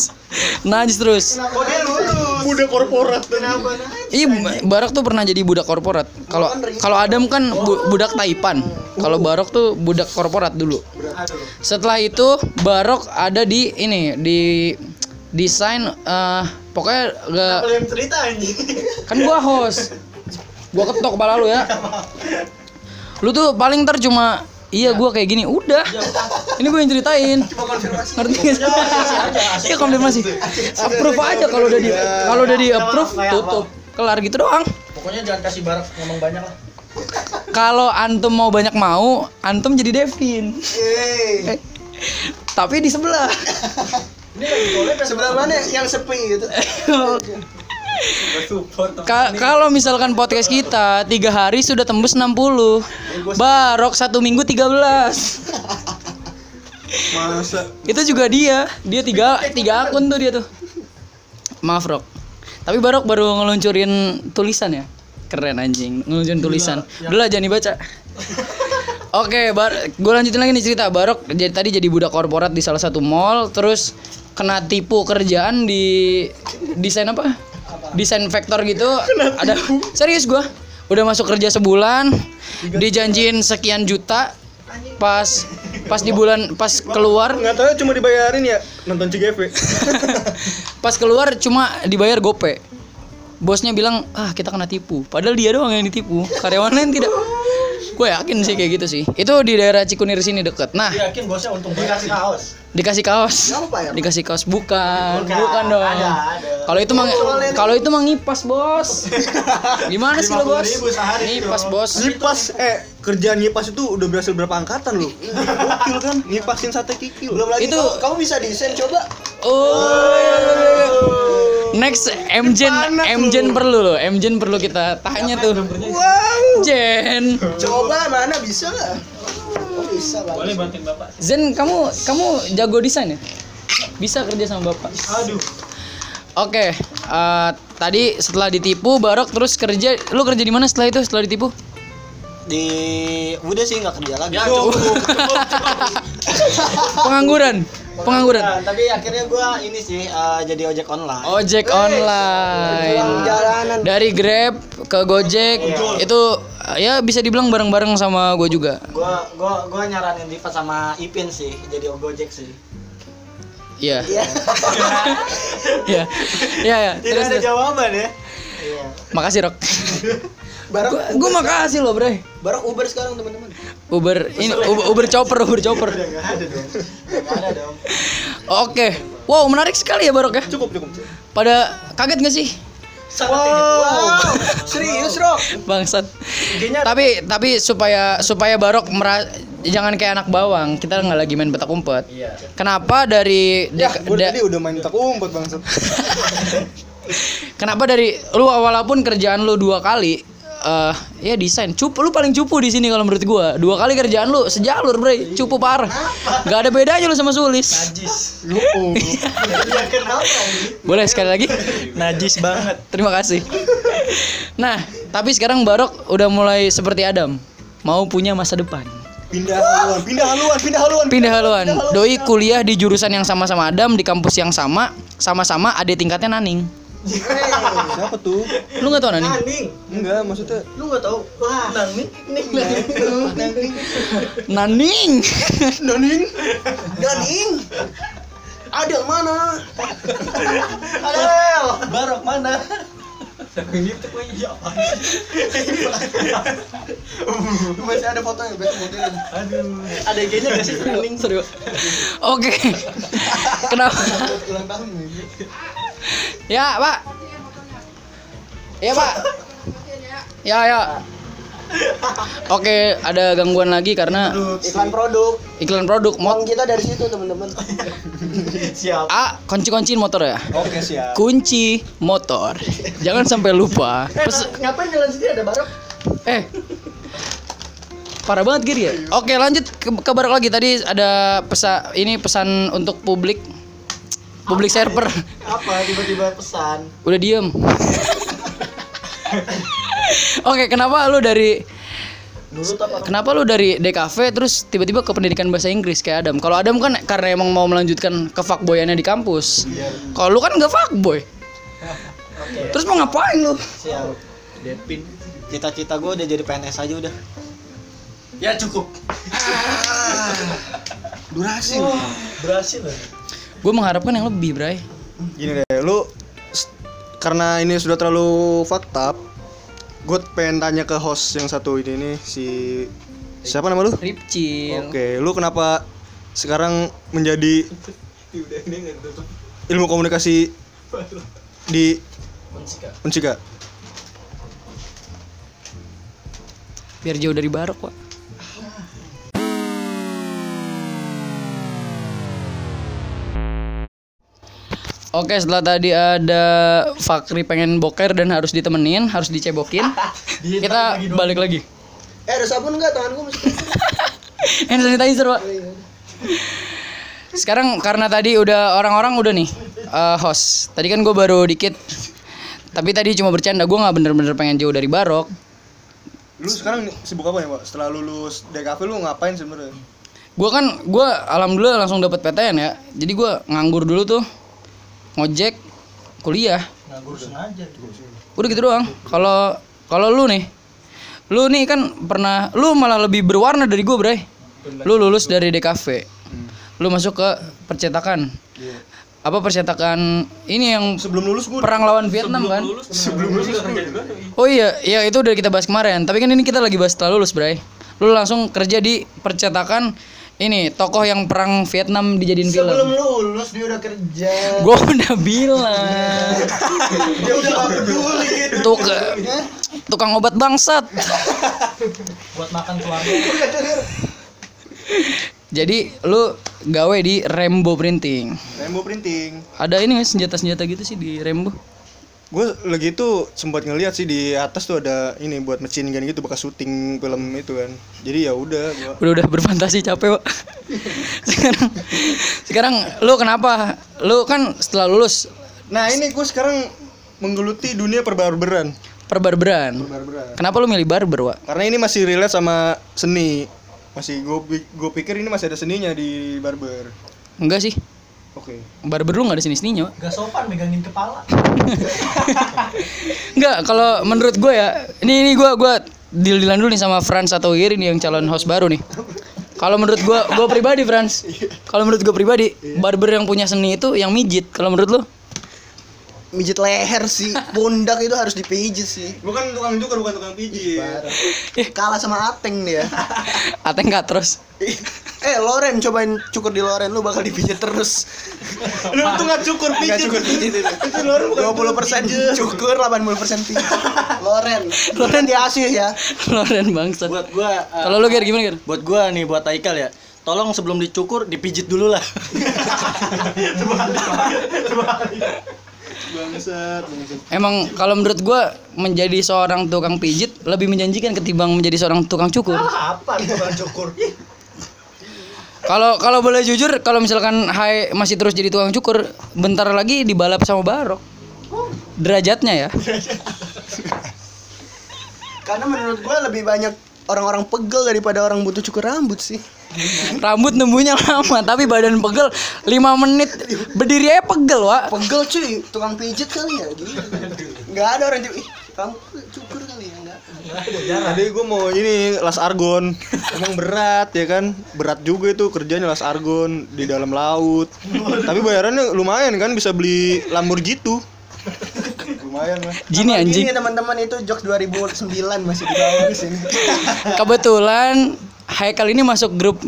Speaker 2: Najis terus.
Speaker 4: Kok dia lulus?
Speaker 3: Budak korporat
Speaker 4: Kenapa najis?
Speaker 2: Iya, Barok tuh pernah jadi budak korporat. Kalau kalau Adam kan bu- budak Taipan. Kalau Barok tuh budak korporat dulu. Setelah itu Barok ada di ini di desain eh pokoknya gak
Speaker 4: cerita anjing.
Speaker 2: kan gua host. Gua ketok kepala lu ya. Lu tuh paling ntar cuma Iya gua kayak gini udah. Ini gue yang ceritain. Ngerti gak sih? Iya konfirmasi. Approve aja kalau udah di kalau udah di approve tutup. Kelar gitu doang.
Speaker 4: Pokoknya jangan kasih barak ngomong banyak lah.
Speaker 2: Kalau antum mau banyak mau, antum jadi Devin.
Speaker 7: Eh,
Speaker 2: Tapi di sebelah.
Speaker 7: sebelah mana yang sepi gitu?
Speaker 2: Ka- kalau misalkan podcast kita tiga hari sudah tembus 60 Barok satu minggu 13
Speaker 3: Masa?
Speaker 2: Itu juga dia. Dia tiga, tiga akun tuh dia tuh. Maaf Rok. Tapi Barok baru ngeluncurin tulisan ya? Keren anjing. Ngeluncurin tulisan. Udah lah jangan dibaca. Oke, bar, gue lanjutin lagi nih cerita. Barok jadi tadi jadi budak korporat di salah satu mall, terus kena tipu kerjaan di desain apa? Desain vektor gitu. Ada serius gua. Udah masuk kerja sebulan, dijanjiin sekian juta, pas pas di bulan pas keluar
Speaker 3: nggak tahu cuma dibayarin ya nonton CGV.
Speaker 2: pas keluar cuma dibayar gope. Bosnya bilang, ah kita kena tipu. Padahal dia doang yang ditipu. Karyawan lain tidak. Gue yakin sih kayak gitu sih. Itu di daerah Cikunir sini deket. Nah,
Speaker 4: yakin bosnya untung banget sih. kaos.
Speaker 2: dikasih kaos.
Speaker 7: Apa ya?
Speaker 2: Dikasih kaos bukan, bukan, dong.
Speaker 4: Ada, ada.
Speaker 2: Kalau itu mang kalau itu mang ngipas, Bos. Gimana sih lo, Bos?
Speaker 4: 50.000 sehari,
Speaker 2: Ngipas. Bos.
Speaker 3: Nyipas eh kerjaan nyipas itu udah berhasil berapa angkatan lu? Gokil kan nyipasin sate kikil.
Speaker 7: Belum lagi
Speaker 2: Itu-
Speaker 7: kamu, kamu bisa desain coba.
Speaker 2: Oh. iya, iya, iya. Next Mjen Mjen perlu loh. Mjen perlu kita tanya tuh.
Speaker 7: Wow.
Speaker 2: Jen.
Speaker 7: Coba mana bisa nggak? Oh bisa bang.
Speaker 6: Boleh bantuin bapak.
Speaker 2: Zen kamu kamu jago desain ya? Bisa kerja sama bapak.
Speaker 4: Aduh.
Speaker 2: Oke, eh, tadi setelah ditipu Barok terus kerja. Lu kerja di mana setelah itu? Setelah ditipu?
Speaker 7: Di udah sih nggak kerja lagi.
Speaker 4: Ya cukup.
Speaker 2: Pengangguran. Pengangguran.
Speaker 7: Tapi akhirnya gua ini sih eh, jadi ojek online.
Speaker 2: Ojek online.
Speaker 7: Jalanan.
Speaker 2: Dari Grab ke Gojek itu eh, ya bisa dibilang bareng-bareng sama gue juga.
Speaker 7: Gua gua gua nyaranin Diva sama Ipin sih jadi gojek sih.
Speaker 2: Iya.
Speaker 7: Iya.
Speaker 2: Iya. Iya, ya.
Speaker 7: Tidak
Speaker 2: Terus,
Speaker 7: ada
Speaker 2: terus.
Speaker 7: jawaban ya. Iya.
Speaker 2: Makasih, Rok.
Speaker 7: Barang
Speaker 2: Gue makasih loh, Bre.
Speaker 7: barang Uber sekarang teman-teman.
Speaker 2: Uber ini Uber, Uber chopper, Uber chopper. Oke. Wow, menarik sekali ya Barok ya.
Speaker 3: Cukup cukup.
Speaker 2: Pada kaget gak sih?
Speaker 7: Wow. Serius, Rok?
Speaker 2: Bangsat. Tapi tapi supaya supaya Barok mera- jangan kayak anak bawang, kita nggak lagi main petak umpet. Kenapa dari
Speaker 3: Ya, gue tadi udah main tak umpet bangsat.
Speaker 2: Kenapa dari lu walaupun kerjaan lu dua kali eh ya desain. Cupu lu paling cupu di sini kalau menurut gua. Dua kali kerjaan lu sejalur bre. Cupu parah. Nggak ada bedanya lu sama Sulis.
Speaker 3: Lu oh.
Speaker 7: Ya kenapa ini?
Speaker 2: boleh sekali lagi?
Speaker 6: Najis banget.
Speaker 2: terima kasih. Nah tapi sekarang Barok udah mulai seperti Adam. Mau punya masa depan.
Speaker 3: Pindah haluan, pindah haluan, pindah haluan.
Speaker 2: pindah haluan. doi kuliah di jurusan yang sama-sama Adam di kampus yang sama sama-sama ada tingkatnya Naning
Speaker 3: Siapa tuh?
Speaker 2: lu nggak tahu Naning
Speaker 7: Naning.
Speaker 3: Enggak, maksudnya
Speaker 7: Lu enggak tahu? Wah, Naning. Ning Naning.
Speaker 2: Naning
Speaker 3: Naning.
Speaker 7: Naning. Ada mana? Adel. Barok mana? Masih ada fotonya, besok fotonya. Aduh. Ada IG-nya gak sih?
Speaker 2: Serius. Oke. Kenapa?
Speaker 7: Ulang tahun nih.
Speaker 2: Ya, Pak. Iya, Pak. Ya, ya. Oke, ada gangguan lagi karena
Speaker 7: Iklan produk.
Speaker 2: iklan produk
Speaker 7: Uang
Speaker 2: mot
Speaker 7: kita dari situ, teman-teman. Siap.
Speaker 2: A kunci-kunciin motor ya.
Speaker 7: Oke, siap.
Speaker 2: Kunci motor. Jangan sampai lupa.
Speaker 7: Eh,
Speaker 2: Pes-
Speaker 7: ngapain jalan sendiri ada barok?
Speaker 2: eh. Parah banget Gir ya. Oke, lanjut ke, ke Barok lagi. Tadi ada pesan ini pesan untuk publik. Publik server.
Speaker 7: Apa tiba-tiba pesan?
Speaker 2: Udah diem. Oke, kenapa lu dari
Speaker 7: Nurut apa?
Speaker 2: kenapa lu dari DKV terus tiba-tiba ke pendidikan bahasa Inggris kayak Adam? Kalau Adam kan karena emang mau melanjutkan ke fuckboyannya di kampus. Kalau lu kan nggak fuckboy. Terus mau ngapain lu?
Speaker 7: Siap.
Speaker 8: Depin. Cita-cita gue udah jadi PNS aja udah.
Speaker 7: Ya cukup.
Speaker 3: Durasi.
Speaker 7: Berhasil loh.
Speaker 2: Gue mengharapkan yang lebih, Bray.
Speaker 3: Gini deh, lu karena ini sudah terlalu fakta, gue pengen tanya ke host yang satu ini nih si siapa nama lu?
Speaker 2: Ripcil.
Speaker 3: Oke, lu kenapa sekarang menjadi ilmu komunikasi di Unsika?
Speaker 2: Biar jauh dari Barok, Pak. Oke, setelah tadi ada Fakri pengen boker dan harus ditemenin, harus dicebokin. kita balik lagi.
Speaker 7: Eh, ada sabun enggak tanganku masih?
Speaker 2: Hand sanitizer, Pak. Sekarang karena tadi udah orang-orang udah nih eh, host. Tadi kan gue baru dikit. Tapi tadi cuma bercanda, gue nggak bener-bener pengen jauh dari Barok.
Speaker 3: Lu sekarang sibuk apa ya, Pak? Setelah lulus DKV lu ngapain sebenarnya?
Speaker 2: Gue kan, gue alhamdulillah langsung dapat PTN ya. Jadi gue nganggur dulu tuh, ngojek, kuliah.
Speaker 7: Sengaja.
Speaker 2: Udah gitu doang. Kalau kalau lu nih, lu nih kan pernah, lu malah lebih berwarna dari gue, Bray. Lu lulus dari DKV, lu masuk ke percetakan. Apa percetakan ini yang
Speaker 3: Sebelum lulus gue
Speaker 2: perang lawan Vietnam kan?
Speaker 3: sebelum lulus
Speaker 2: Oh iya, iya itu udah kita bahas kemarin. Tapi kan ini kita lagi bahas setelah lulus, Bray. Lu langsung kerja di percetakan ini tokoh yang perang Vietnam dijadiin film.
Speaker 7: Sebelum lulus dia udah kerja.
Speaker 2: Gue udah bilang.
Speaker 7: Dia udah gak peduli.
Speaker 2: Tuk, tukang obat bangsat.
Speaker 7: Buat makan keluarga.
Speaker 2: Jadi lu gawe di Rembo Printing.
Speaker 3: Rainbow printing.
Speaker 2: Ada ini nggak senjata-senjata gitu sih di Rembo?
Speaker 3: Gue lagi itu sempat ngeliat sih di atas tuh ada ini buat mesin gun gitu bekas syuting film itu kan. Jadi ya udah gua
Speaker 2: Udah udah berfantasi capek, Pak. sekarang sekarang lu kenapa? Lu kan setelah lulus
Speaker 3: Nah, ini gue sekarang menggeluti dunia perbarberan.
Speaker 2: perbarberan.
Speaker 3: Perbarberan.
Speaker 2: Kenapa lu milih barber, Pak?
Speaker 3: Karena ini masih relate sama seni. Masih gue gue pikir ini masih ada seninya di barber.
Speaker 2: Enggak sih.
Speaker 3: Oke.
Speaker 2: Barber lu nggak ada sini-sininya, Pak.
Speaker 7: Gak sopan megangin kepala.
Speaker 2: Enggak, kalau menurut gue ya, ini ini gue gue deal dealan dulu nih sama Franz atau Iri nih yang calon host baru nih. Kalau menurut gue, gue pribadi Franz. Kalau menurut gue pribadi, barber yang punya seni itu yang mijit. Kalau menurut lu?
Speaker 7: Mijit leher sih. Pundak itu harus dipijit sih.
Speaker 3: Bukan tukang cukur, bukan tukang pijit.
Speaker 7: Kalah sama Ateng dia.
Speaker 2: Ateng nggak terus.
Speaker 7: eh Loren cobain cukur di Loren lu bakal dipijit terus.
Speaker 3: Lu tuh nggak cukur pijit.
Speaker 7: cukur pijit itu.
Speaker 3: Loren bukan
Speaker 7: 20% cukur, 80% pijit. Loren. Loren di Asia ya.
Speaker 2: Loren bangsat.
Speaker 4: Buat gua eh,
Speaker 2: Kalau lu Ger gimana Ger?
Speaker 4: buat gua nih buat Aikal ya. Tolong sebelum dicukur dipijit dulu lah.
Speaker 3: Bangsat, bangsat.
Speaker 2: Emang kalau menurut gue menjadi seorang tukang pijit lebih menjanjikan ketimbang menjadi seorang tukang cukur.
Speaker 7: Apa tukang cukur?
Speaker 2: Kalau kalau boleh jujur, kalau misalkan Hai masih terus jadi tukang cukur, bentar lagi dibalap sama Barok. Derajatnya ya.
Speaker 7: Karena menurut gua lebih banyak orang-orang pegel daripada orang butuh cukur rambut sih.
Speaker 2: Rambut nembunya lama, tapi badan pegel 5 menit berdiri aja pegel, Wak.
Speaker 7: Pegel cuy, tukang pijit kali ya gitu. Enggak ada orang cuy. Kamu cukur kali ya enggak.
Speaker 3: Tadi gue mau ini las argon. Emang berat ya kan? Berat juga itu kerjanya las argon di dalam laut. Tapi bayarannya lumayan kan bisa beli Lamborghini gitu. Lumayan lah.
Speaker 2: Gini
Speaker 7: Sama
Speaker 2: anjing.
Speaker 7: Gini teman-teman itu jokes 2009 masih di bawah di sini.
Speaker 2: Kebetulan Haikal ini masuk grup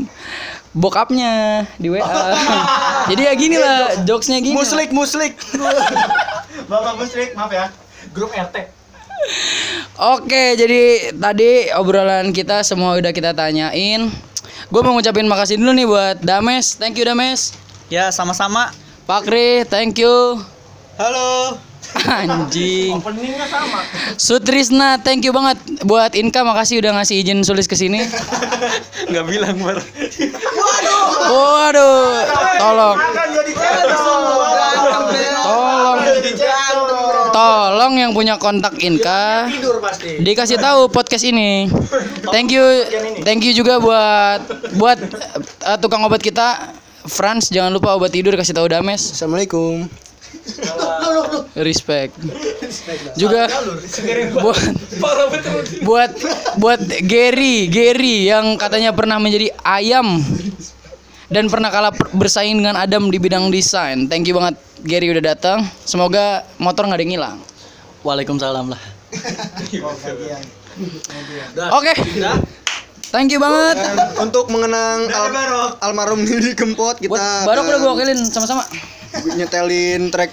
Speaker 2: bokapnya di WA. Jadi ya gini lah, jokesnya gini.
Speaker 7: Muslik muslik.
Speaker 9: Bapak Musrik, maaf ya. Grup RT.
Speaker 2: Oke, jadi tadi obrolan kita semua udah kita tanyain. Gue mau ngucapin makasih dulu nih buat Dames. Thank you Dames.
Speaker 6: Ya, sama-sama.
Speaker 2: Pakri, thank you.
Speaker 8: Halo.
Speaker 2: Anjing.
Speaker 9: Openingnya sama.
Speaker 2: Sutrisna, thank you banget buat Inka. Makasih udah ngasih izin sulis ke sini.
Speaker 5: Nggak bilang bar.
Speaker 2: Waduh, tolong,
Speaker 9: Akan jadi channel.
Speaker 2: tolong, tolong yang punya kontak Inka dikasih tahu podcast ini. Thank you, thank you juga buat buat eh, tukang obat kita. Franz jangan lupa obat tidur kasih tahu Dames.
Speaker 7: Assalamualaikum.
Speaker 2: Respect. Juga buat buat buat Gary, Gary yang katanya pernah menjadi ayam dan pernah kalah bersaing dengan Adam di bidang desain. Thank you banget Gary udah datang. Semoga motor nggak ada yang hilang.
Speaker 6: Waalaikumsalam lah.
Speaker 2: Oke. Thank you banget.
Speaker 3: Dan untuk mengenang al- almarhum Didi Kempot kita
Speaker 2: Barok udah gua wakilin sama-sama.
Speaker 3: nyetelin track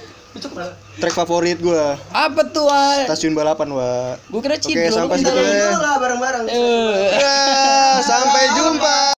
Speaker 3: track favorit gua
Speaker 2: Apa tuh, Wak?
Speaker 3: stasiun balapan wa
Speaker 2: Gua kira
Speaker 3: oke
Speaker 2: Cidro.
Speaker 3: sampai
Speaker 2: bentar.
Speaker 3: ya
Speaker 7: Lah bareng-bareng.
Speaker 2: Eh.
Speaker 3: Sampai jumpa